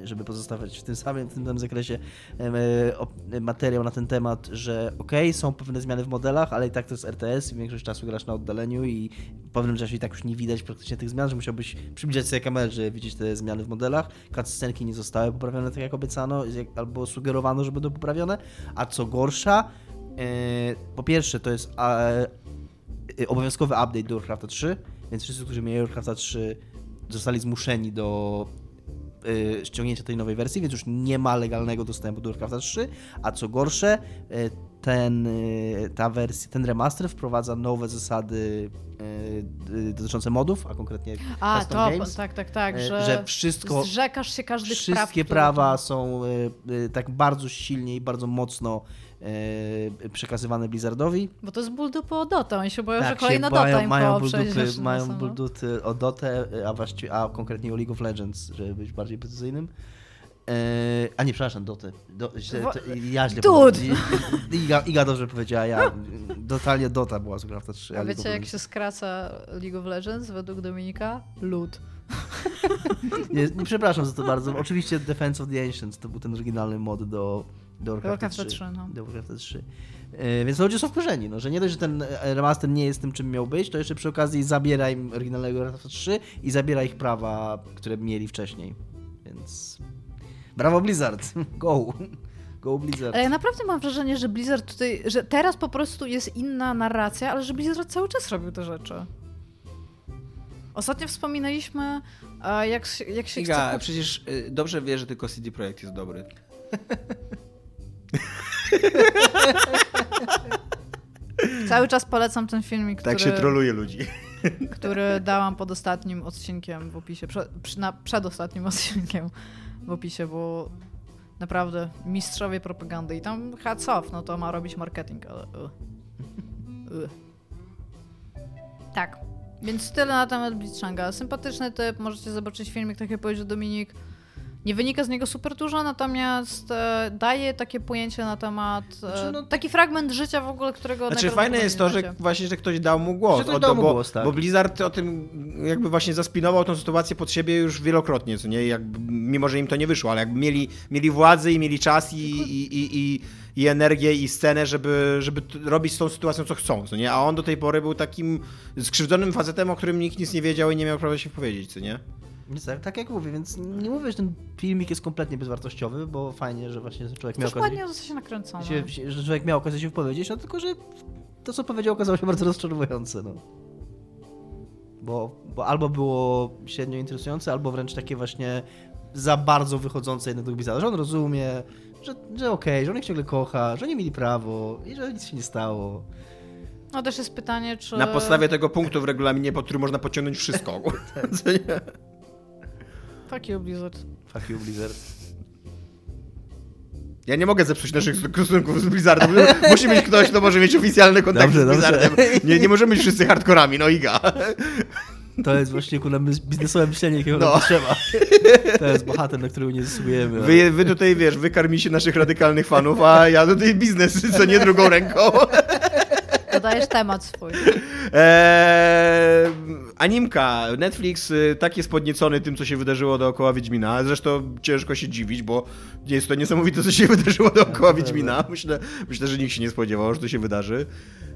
żeby pozostawać w tym samym, w tym samym zakresie e, op- materiał na ten temat, że okej, są pewne zmiany w modelach, ale i tak to jest RTS i większość czasu grasz na oddaleniu i w pewnym czasie i tak już nie widać praktycznie tych zmian, że musiałbyś przybliżać sobie kamerę, żeby widzieć te zmiany w modelach. Cutscenki nie zostały poprawione tak jak obiecano, albo sugerowano, że będą poprawione, a co gorsza, e, po pierwsze to jest e, e, obowiązkowy update do Warcrafta 3, więc wszyscy, którzy mieli Warcrafta 3 zostali zmuszeni do e, ściągnięcia tej nowej wersji, więc już nie ma legalnego dostępu do Warcrafta 3, a co gorsze, e, ten, e, ta wersja, ten remaster wprowadza nowe zasady dotyczące modów, a konkretnie A, custom to, games, tak, tak, tak, że, że wszystko, zrzekasz się każdych praw. wszystkie które prawa są tak bardzo silnie i bardzo mocno przekazywane Blizzardowi. Bo to jest ból dupy o Dota, oni się boją, że Tak, kolejna się Dota mają, im mają koło ból przejdzie dupy, na mają dupy o Dotę, a właściwie, a konkretnie o League of Legends, żeby być bardziej precyzyjnym. E, a nie, przepraszam, Dotę. Do, źle, to, ja źle Iga, Iga dobrze powiedziała, ja totalnie Dota była z Warcrafta 3. A wiecie, jak się skraca League of Legends według Dominika? Lud. Nie, nie przepraszam za to bardzo. Oczywiście Defense of the Ancients to był ten oryginalny mod do, do Warcrafta Warcrafta 3. 3, no. Do Warcrafta 3. E, Więc ludzie są wkurzeni, no, że nie dość, że ten e, remaster nie jest tym, czym miał być, to jeszcze przy okazji zabiera im oryginalnego Warcrafta 3 i zabiera ich prawa, które mieli wcześniej. Więc brawo Blizzard, go! Go Blizzard. Ale ja naprawdę mam wrażenie, że Blizzard tutaj, że teraz po prostu jest inna narracja, ale że Blizzard cały czas robił te rzeczy. Ostatnio wspominaliśmy, jak, się- jak się Iga, chce... przecież y, dobrze wie, że tylko CD Projekt jest dobry. Cały czas polecam ten filmik, który, Tak się troluje ludzi. który dałam pod ostatnim odcinkiem w opisie, przy, na, przedostatnim odcinkiem w opisie, bo naprawdę mistrzowie propagandy i tam hats off, no to ma robić marketing, ale... Uh. Uh. Tak. Więc tyle na temat Blitzchanga. Sympatyczny typ, możecie zobaczyć filmik, tak jak powiedział Dominik. Nie wynika z niego super dużo, natomiast e, daje takie pojęcie na temat. E, Znaczy, no- taki fragment życia w ogóle, którego. Znaczy fajne jest to, że właśnie, że ktoś dał mu głos. Ktoś dał mu bo, głos, tak. bo Blizzard o tym jakby właśnie zaspinował tą sytuację pod siebie już wielokrotnie, co nie? Jakby, mimo, że im to nie wyszło, ale jakby mieli, mieli władzę i mieli czas i, i, i, i, i energię i scenę, żeby, żeby robić z tą sytuacją co chcą, co nie? A on do tej pory był takim skrzywdzonym facetem, o którym nikt nic nie wiedział i nie miał prawa się powiedzieć, co nie? Tak, tak jak mówię, więc nie mówię, że ten filmik jest kompletnie bezwartościowy, bo fajnie, że właśnie człowiek miał okazję... ładnie nakręcone. się, się, że człowiek miał okazję się wypowiedzieć, no tylko, że to, co powiedział, okazało się bardzo rozczarowujące, no. Bo, bo albo było średnio interesujące, albo wręcz takie właśnie za bardzo wychodzące jednak do Blizzarda, że on rozumie, że, że okej, że on ich ciągle kocha, że oni mieli prawo i że nic się nie stało. No też jest pytanie, czy. Na podstawie tego punktu w regulaminie, po którym można pociągnąć wszystko. Nie? Fuck you, Blizzard. Fuck you, Blizzard. Ja nie mogę zepsuć naszych stosunków z Blizzardem. Musi mieć ktoś, kto może mieć oficjalny kontakt Dobrze, z dobrze. Blizzardem. Nie, nie możemy być wszyscy hardkorami, no iga. To jest właśnie kurwa biznesowe myślenie, jakiego No. nam trzeba. To jest bohater, na którego nie zasługujemy. Wy, wy tutaj, wiesz, wykarmicie naszych radykalnych fanów, a ja tutaj biznes, co nie drugą ręką. To podajesz temat swój. Eee, animka. Netflix y, tak jest podniecony tym, co się wydarzyło dookoła Wiedźmina. Zresztą ciężko się dziwić, bo jest to niesamowite, co się wydarzyło dookoła Wiedźmina. Myślę, myślę, że nikt się nie spodziewał, że to się wydarzy.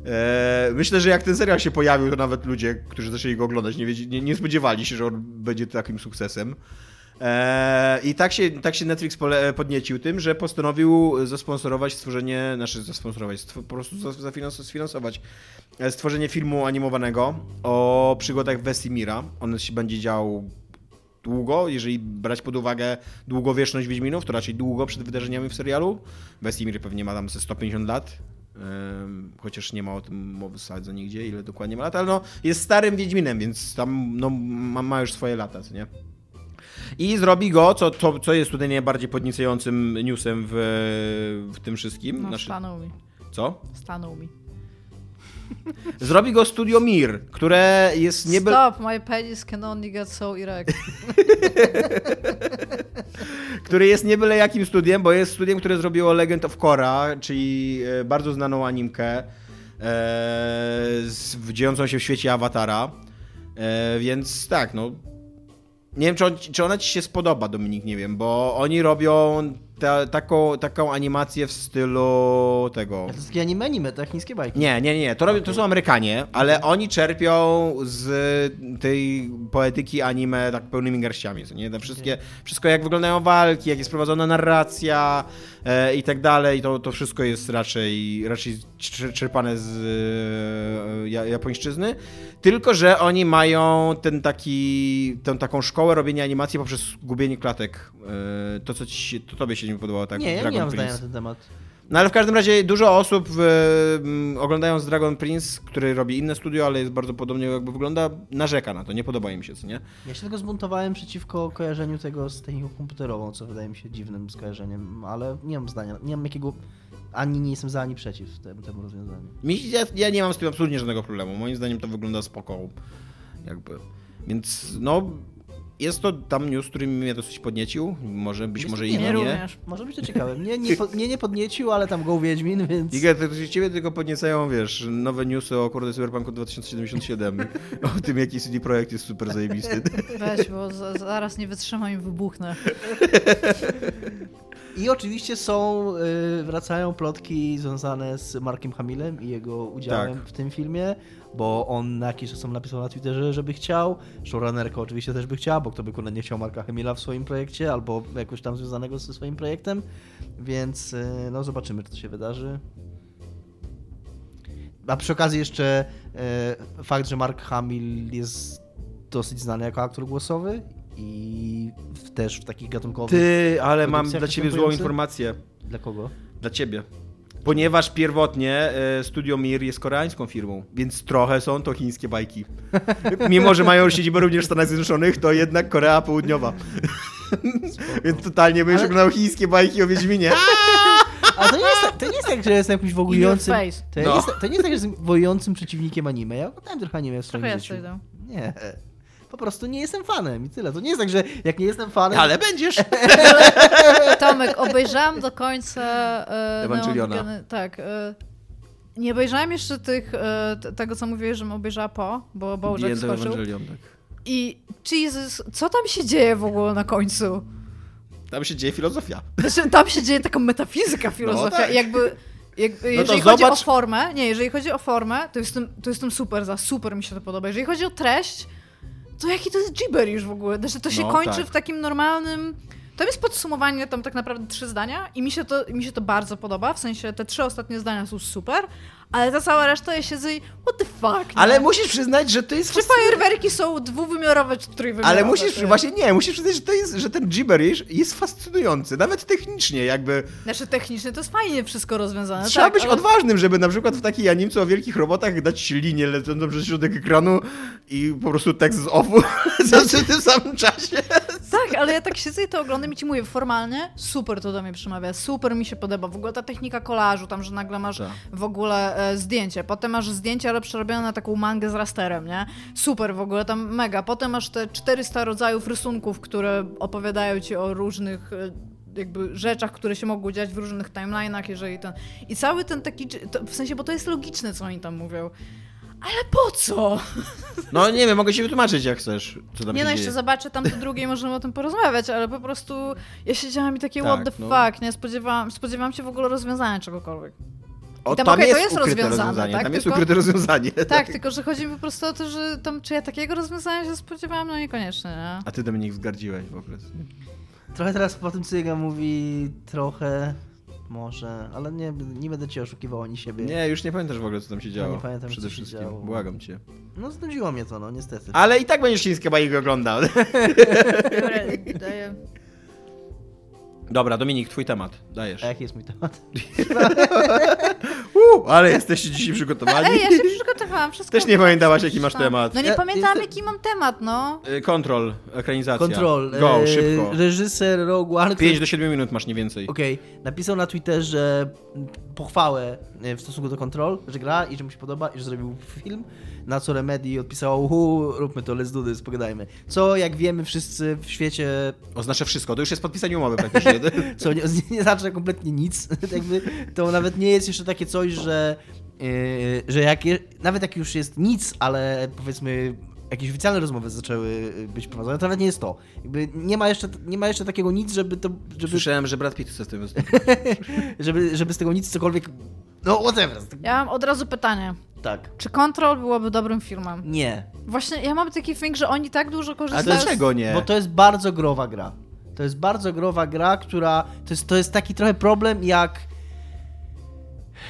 Eee, myślę, że jak ten serial się pojawił, to nawet ludzie, którzy zaczęli go oglądać, nie, nie, nie spodziewali się, że on będzie takim sukcesem. Eee, I tak się, tak się Netflix podniecił tym, że postanowił zasponsorować stworzenie, znaczy zasponsorować, po prostu zafinans- sfinansować e, stworzenie filmu animowanego o przygodach Wesimira. On się będzie działał długo, jeżeli brać pod uwagę długowieczność Wiedźminów, to raczej długo przed wydarzeniami w serialu. Wesimir pewnie ma tam ze 150 lat. Chociaż nie ma o tym mowy w sadze nigdzie, ile dokładnie ma lat, ale no, jest starym Wiedźminem, więc tam no, ma, ma już swoje lata, co nie? I zrobi go, co, co, co jest tutaj najbardziej podniecającym newsem w, w tym wszystkim. No, Znaczy, stanął mi. co? Stanął mi. Zrobi go Studio Mir, które jest niby... Stop, my penis can only get so erect. który jest nie byle jakim studiem, bo jest studiem, które zrobiło Legend of Korra, czyli e, bardzo znaną animkę e, dziejącą się w świecie Awatara. E, więc tak, no. Nie wiem, czy, on, czy ona ci się spodoba, Dominik, nie wiem, bo oni robią ta, taką, taką animację w stylu tego. To jest anime, anime, tak? Chińskie bajki. Nie, nie, nie, to, robią, to są Amerykanie, ale oni czerpią z tej poetyki anime tak pełnymi garściami, co nie? Te wszystkie, wszystko jak wyglądają walki, jak jest prowadzona narracja e, i tak dalej, to, to wszystko jest raczej, raczej czer- czerpane z e, ja- japońszczyzny, tylko że oni mają ten taki, tę taką szkołę robienia animacji poprzez gubienie klatek. E, to, co ci się, to tobie się nie podobało, tak? nie, ja Dragon nie mam zdania na ten temat. No ale w każdym razie dużo osób m, oglądając Dragon Prince, który robi inne studio, ale jest bardzo podobnie jakby wygląda, narzeka na to, nie podoba im się, co nie? Ja się tylko zbuntowałem przeciwko kojarzeniu tego z techniką komputerową, co wydaje mi się dziwnym skojarzeniem, ale nie mam zdania, nie mam jakiego, ani nie jestem za, ani przeciw temu, temu rozwiązaniu. Mi, ja, ja nie mam z tym absolutnie żadnego problemu, moim zdaniem to wygląda spoko, jakby. Więc no, jest to tam news, który mnie dosyć podniecił, może być Jest może to i nie, nie. również. Może być to ciekawe. Mnie nie, po, mnie nie podniecił, ale tam go Wiedźmin, więc... Iga, to to ciebie tylko podniecają, wiesz, nowe newsy o kurde Cyberpunku 2077, o tym jaki CD Projekt jest super zajebisty. Weź, bo za, zaraz nie wytrzymam i wybuchnę. I oczywiście są, y, wracają plotki związane z Markiem Hamillem i jego udziałem Tak. w tym filmie, bo on na jakiś czas napisał na Twitterze, żeby chciał. Showrunnerka oczywiście też by chciała, bo kto by kurde nie chciał Marka Hamilla w swoim projekcie, albo jakoś tam związanego ze swoim projektem, więc y, no zobaczymy, czy to się wydarzy. A przy okazji jeszcze y, fakt, że Mark Hamill jest dosyć znany jako aktor głosowy i w, też w takich gatunkowych... Ty, ale mam dla ciebie złą informację. Dla kogo? Dla ciebie. Ponieważ pierwotnie e, Studio Mir jest koreańską firmą, więc trochę są to chińskie bajki. Mimo, że mają siedzibę również w Stanach Zjednoczonych, to jednak Korea Południowa. więc totalnie będziesz Ale- oglądał chińskie bajki o Wiedźminie. A to nie jest, tak- to nie jest tak, że jestem jakimś face. To, nie No. jest, to nie jest tak, że jestem wołującym przeciwnikiem anime. Ja oglądałem trochę anime w swoim Trochę życiu. Nie. Po prostu nie jestem fanem i tyle. To nie jest tak, że jak nie jestem fanem... Ale będziesz. Tomek, obejrzałam do końca e, Ewangeliona. Neon Tak. E, nie obejrzałam jeszcze tych, e, tego, co mówiłeś, żebym obejrzała po, bo End of skoczył. Tak. I Jesus, co tam się dzieje w ogóle na końcu? Tam się dzieje filozofia. Znaczy, tam się dzieje taka metafizyka, filozofia. tak. i Jakby, jakby to jeżeli chodzi zobacz- o formę, nie, jeżeli chodzi o formę, to jestem, to jestem super za, super mi się to podoba. Jeżeli chodzi o treść, to jaki to jest gibberish w ogóle? Znaczy, to się No, kończy tak. w takim normalnym... Tam jest podsumowanie, tam tak naprawdę trzy zdania i mi się, to, mi się to bardzo podoba, w sensie te trzy ostatnie zdania są super, ale ta cała reszta ja siedzę i what the fuck, nie? Ale musisz przyznać, że to jest Czy fajerwerki są dwuwymiarowe, czy trójwymiarowe? Ale musisz, to- właśnie nie, musisz przyznać, że to jest, że ten gibberish jest fascynujący, nawet technicznie jakby. Znaczy technicznie to jest fajnie wszystko rozwiązane, Trzeba tak, być ale- odważnym, żeby na przykład w takiej animce o wielkich robotach dać linię lecącą przez środek ekranu i po prostu tekst z offu w tym samym czasie. Tak, ale ja tak siedzę i to oglądam i ci mówię, formalnie super to do mnie przemawia, super mi się podoba. W ogóle ta technika kolażu, tam, że nagle masz Tak. w ogóle e, zdjęcie, potem masz zdjęcie, ale przerobione na taką mangę z rasterem, nie? Super w ogóle, tam mega. Potem masz te 400 rodzajów rysunków, które opowiadają ci o różnych e, jakby rzeczach, które się mogły dziać w różnych timeline'ach, jeżeli ten... I cały ten taki, to, w sensie, bo to jest logiczne, co oni tam mówią. Ale po co? No nie wiem, mogę się wytłumaczyć jak chcesz, co tam Nie no, jeszcze dzieje. zobaczę tam to drugie możemy o tym porozmawiać, ale po prostu ja siedziałam i takie Tak, what the no. fuck, nie? Spodziewałam, spodziewałam się w ogóle rozwiązania czegokolwiek. O, tam tam okej, to jest, jest ukryte rozwiązane, rozwiązanie, tak? tam jest Tylko- ukryte rozwiązanie. Tak, tylko że chodzi mi po prostu o to, że tam, czy ja takiego rozwiązania się spodziewałam? No niekoniecznie, nie? A ty Dominik wzgardziłeś w ogóle. Trochę teraz po tym, co Jega mówi, trochę może, ale nie, nie będę cię oszukiwał ani siebie. Nie, już nie pamiętasz w ogóle co tam się działo. nie pamiętam, Przede co się wszystkim, działo. błagam cię. No znudziło mnie to, no niestety. Ale i tak będziesz chińskie bajki oglądał. Dobra, daję. Dobra, Dominik, twój temat. Dajesz. A jaki jest mój temat? Uu, ale jesteście dzisiaj przygotowani. Ej, ja się przygotowałam, wszystko. Też nie pamiętałaś, jaki masz temat. No nie Ja- pamiętam, jestem- jaki mam temat, no. Y, Kontrol, ekranizacja. Control. Go, e, szybko. Reżyser Rogue One. 5 do 7 minut masz nie więcej. Okej, napisał na Twitterze pochwałę e, w stosunku do Control, że gra i że mu się podoba i że zrobił film, na co Remedy odpisało, uhu, róbmy to, let's do this, pogadajmy. Co, jak wiemy wszyscy w świecie, Oznacza wszystko, to już jest podpisanie umowy praktycznie. co nie, nie znaczy kompletnie nic, Jakby to nawet nie jest jeszcze takie coś, że, yy, że jak, je- nawet jak już jest nic, ale powiedzmy jakieś oficjalne rozmowy zaczęły być prowadzone, to nawet nie jest to. Jakby nie ma jeszcze, nie ma jeszcze takiego nic, żeby to, żeby Słyszałem, że Brad Pitt chce z tym żeby, żeby z tego nic cokolwiek. No, whatever. Ja mam od razu pytanie. Tak. Czy Control byłoby dobrym filmem? Nie. Właśnie ja mam taki feeling, że oni tak dużo A korzystają dlaczego nie? Bo to jest bardzo growa gra. To jest bardzo growa gra, która. To jest, to jest taki trochę problem jak.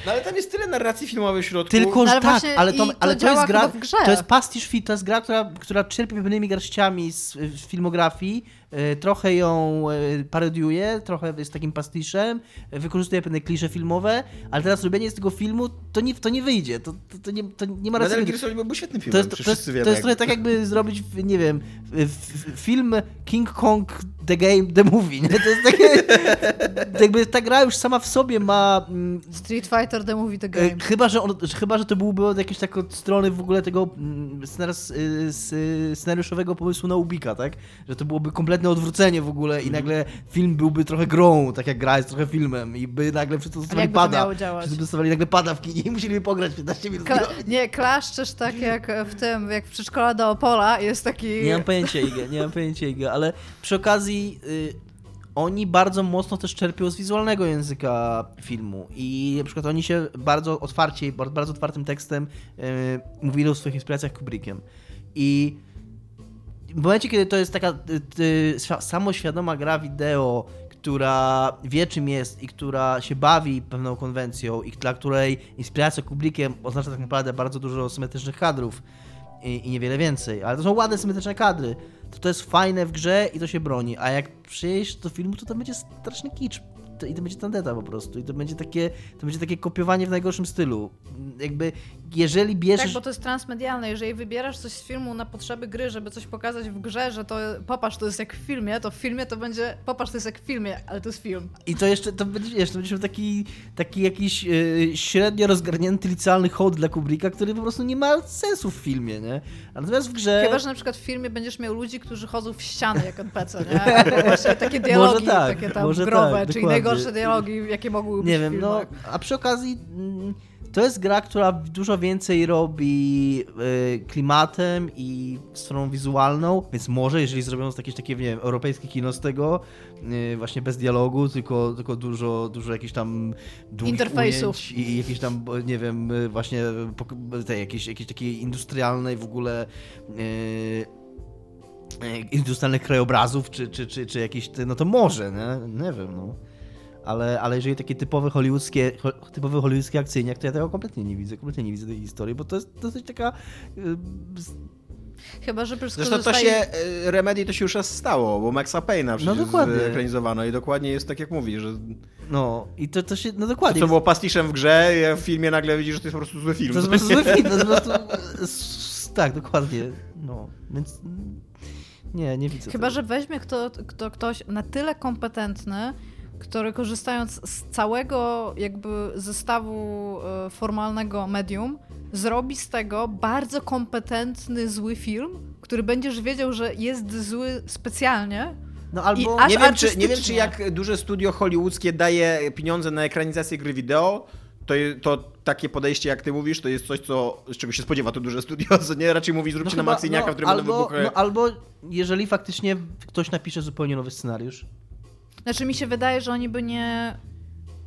No ale tam jest tyle narracji filmowej w środku. Tylko, że ale tak, ale to, to ale to działa jest gra. chyba w grze. To jest pastisz to jest gra, która, która czerpie pewnymi garściami z, z filmografii, e, trochę ją e, parodiuje, trochę jest takim pastiszem, e, wykorzystuje pewne klisze filmowe, ale teraz robienie z tego filmu to nie, to nie wyjdzie. To, to, to, nie, to nie ma racji. Metal. Gear Solid byłby świetnym To filmem, jest, to, jest, wszyscy wiemy. to jest trochę tak, jakby zrobić, nie wiem, film King Kong The Game, The Movie. Nie? To jest takie. jakby ta gra już sama w sobie ma. mm, Street Fighter The Movie The e, Game. Chyba że, on, chyba, że to byłby od jakiejś tak od strony w ogóle tego mm, scenariuszowego pomysłu na Ubika, tak? Że to byłoby kompletne odwrócenie w ogóle Mhm. i nagle film byłby trochę grą, tak jak gra jest trochę filmem i by nagle wszyscy dostawali pada. Wszyscy dostawali nagle pada w kinie i musieliby pograć 15 minut. Kla- nie, klaszczesz tak jak w tym, jak w przedszkola do Opola jest taki... Nie mam pojęcia, Iga, nie mam pojęcia, Iga, ale przy okazji y, oni bardzo mocno też czerpią z wizualnego języka filmu i na przykład oni się bardzo otwarcie, bardzo otwartym tekstem y, mówili o swoich inspiracjach Kubrickiem. I w momencie, kiedy to jest taka y, y, świ- samoświadoma gra wideo, która wie czym jest i która się bawi pewną konwencją i dla której inspiracja Kubrickiem oznacza tak naprawdę bardzo dużo symetrycznych kadrów i, i niewiele więcej, ale to są ładne symetryczne kadry, to to jest fajne w grze i to się broni, a jak przyjść do filmu, to to będzie straszny kicz to, i to będzie tandeta po prostu i to będzie takie, to będzie takie kopiowanie w najgorszym stylu. Jakby, jeżeli bierzesz... Tak, bo to jest transmedialne. Jeżeli wybierasz coś z filmu na potrzeby gry, żeby coś pokazać w grze, że to popatrz, to jest jak w filmie, to w filmie to będzie popatrz, to jest jak w filmie, ale to jest film. I to jeszcze, to będzie, wiesz, to będzie taki, taki jakiś yy, średnio rozgarnięty licealny hołd dla Kubricka, który po prostu nie ma sensu w filmie, nie? Natomiast w grze... Chyba, że na przykład w filmie będziesz miał ludzi, którzy chodzą w ściany jak NPC, nie? Albo właśnie takie dialogi, tak, takie tam growe, tak, czyli dokładnie. Najgorsze dialogi, jakie mogłyby być Nie wiem, no, a przy okazji mm, to jest gra, która dużo więcej robi y, klimatem i stroną wizualną, więc może, jeżeli zrobią jakieś takie, nie wiem, europejskie kino z tego, y, właśnie bez dialogu, tylko, tylko dużo, dużo jakichś tam Interfejsów. i jakieś tam, nie wiem, y, właśnie pok- te jakieś, jakieś takiej industrialnej w ogóle industrialnych krajobrazów, czy, czy, czy, czy jakieś, no to może, nie? Nie wiem, no. Ale, ale jeżeli takie typowe hollywoodzkie, ho- typowe hollywoodzkie akcyjniak, to ja tego kompletnie nie widzę, kompletnie nie widzę tej historii, bo to jest dosyć taka... y, Chyba, że Zresztą to się, e, Remedy to się już raz stało, bo Maxa Payne'a przecież No dokładnie. ekranizowano i dokładnie jest tak jak mówisz, że No i to, to się, no to, dokładnie. co było pastiszem w grze, ja w filmie nagle widzisz, że to jest po prostu zły film. To jest po prostu zły film, to jest po prostu... Tak, dokładnie. No, więc... Nie, nie widzę Chyba, tego. że weźmie kto, kto, ktoś na tyle kompetentny, który korzystając z całego jakby zestawu e, formalnego medium, zrobi z tego bardzo kompetentny, zły film, który będziesz wiedział, że jest zły specjalnie, No albo... Nie wiem, czy, nie wiem, czy jak duże studio hollywoodzkie daje pieniądze na ekranizację gry wideo, to, to takie podejście, jak ty mówisz, to jest coś, co, z czego się spodziewa to duże studio, co nie? Raczej mówi, zróbcie na chyba- Maksyniaka, w którym albo, będą wybuchy. no, albo jeżeli faktycznie ktoś napisze zupełnie nowy scenariusz, Znaczy mi się wydaje, że oni by nie...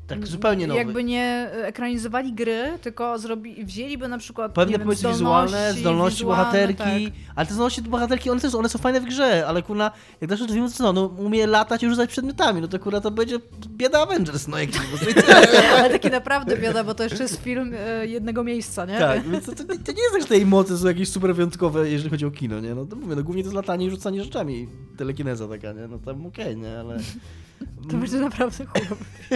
tak zupełnie nowy. Jakby nie ekranizowali gry, tylko zrobi, wzięliby na przykład Pewne wiem, pomysły wizualne, zdolności, zdolności wizualne, bohaterki, tak. ale te zdolności bohaterki, one też one są fajne w grze, ale kurna, jak dasz to co, no umie latać i rzucać przedmiotami, no to kurna to będzie bieda Avengers, no jak. Ale taki naprawdę biada, bo to jeszcze jest film e, jednego miejsca, nie? Tak, więc to, to, to nie jest tak, że te mocy są jakieś super wyjątkowe, jeżeli chodzi o kino, nie? No to mówię, no głównie to jest latanie i rzucanie rzeczami, telekineza taka, nie? No tam okej, nie? Ale... To będzie naprawdę chujowe.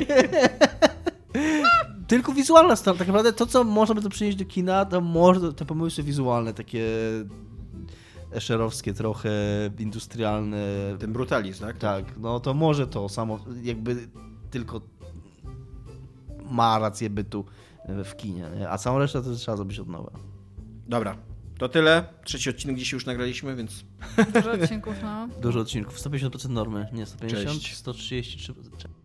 Tylko wizualna strona, tak naprawdę to, co można by to przynieść do kina, to może te pomysły wizualne, takie eszerowskie trochę, industrialne, Ten brutalizm, tak? tak, no to może to samo, jakby tylko ma rację bytu w kinie, nie? a całą resztę to trzeba zrobić od nowa. Dobra, to tyle. Trzeci odcinek dzisiaj już nagraliśmy, więc Dużo odcinków, no. Dużo odcinków, 150% normy, nie 150, Cześć. 133%.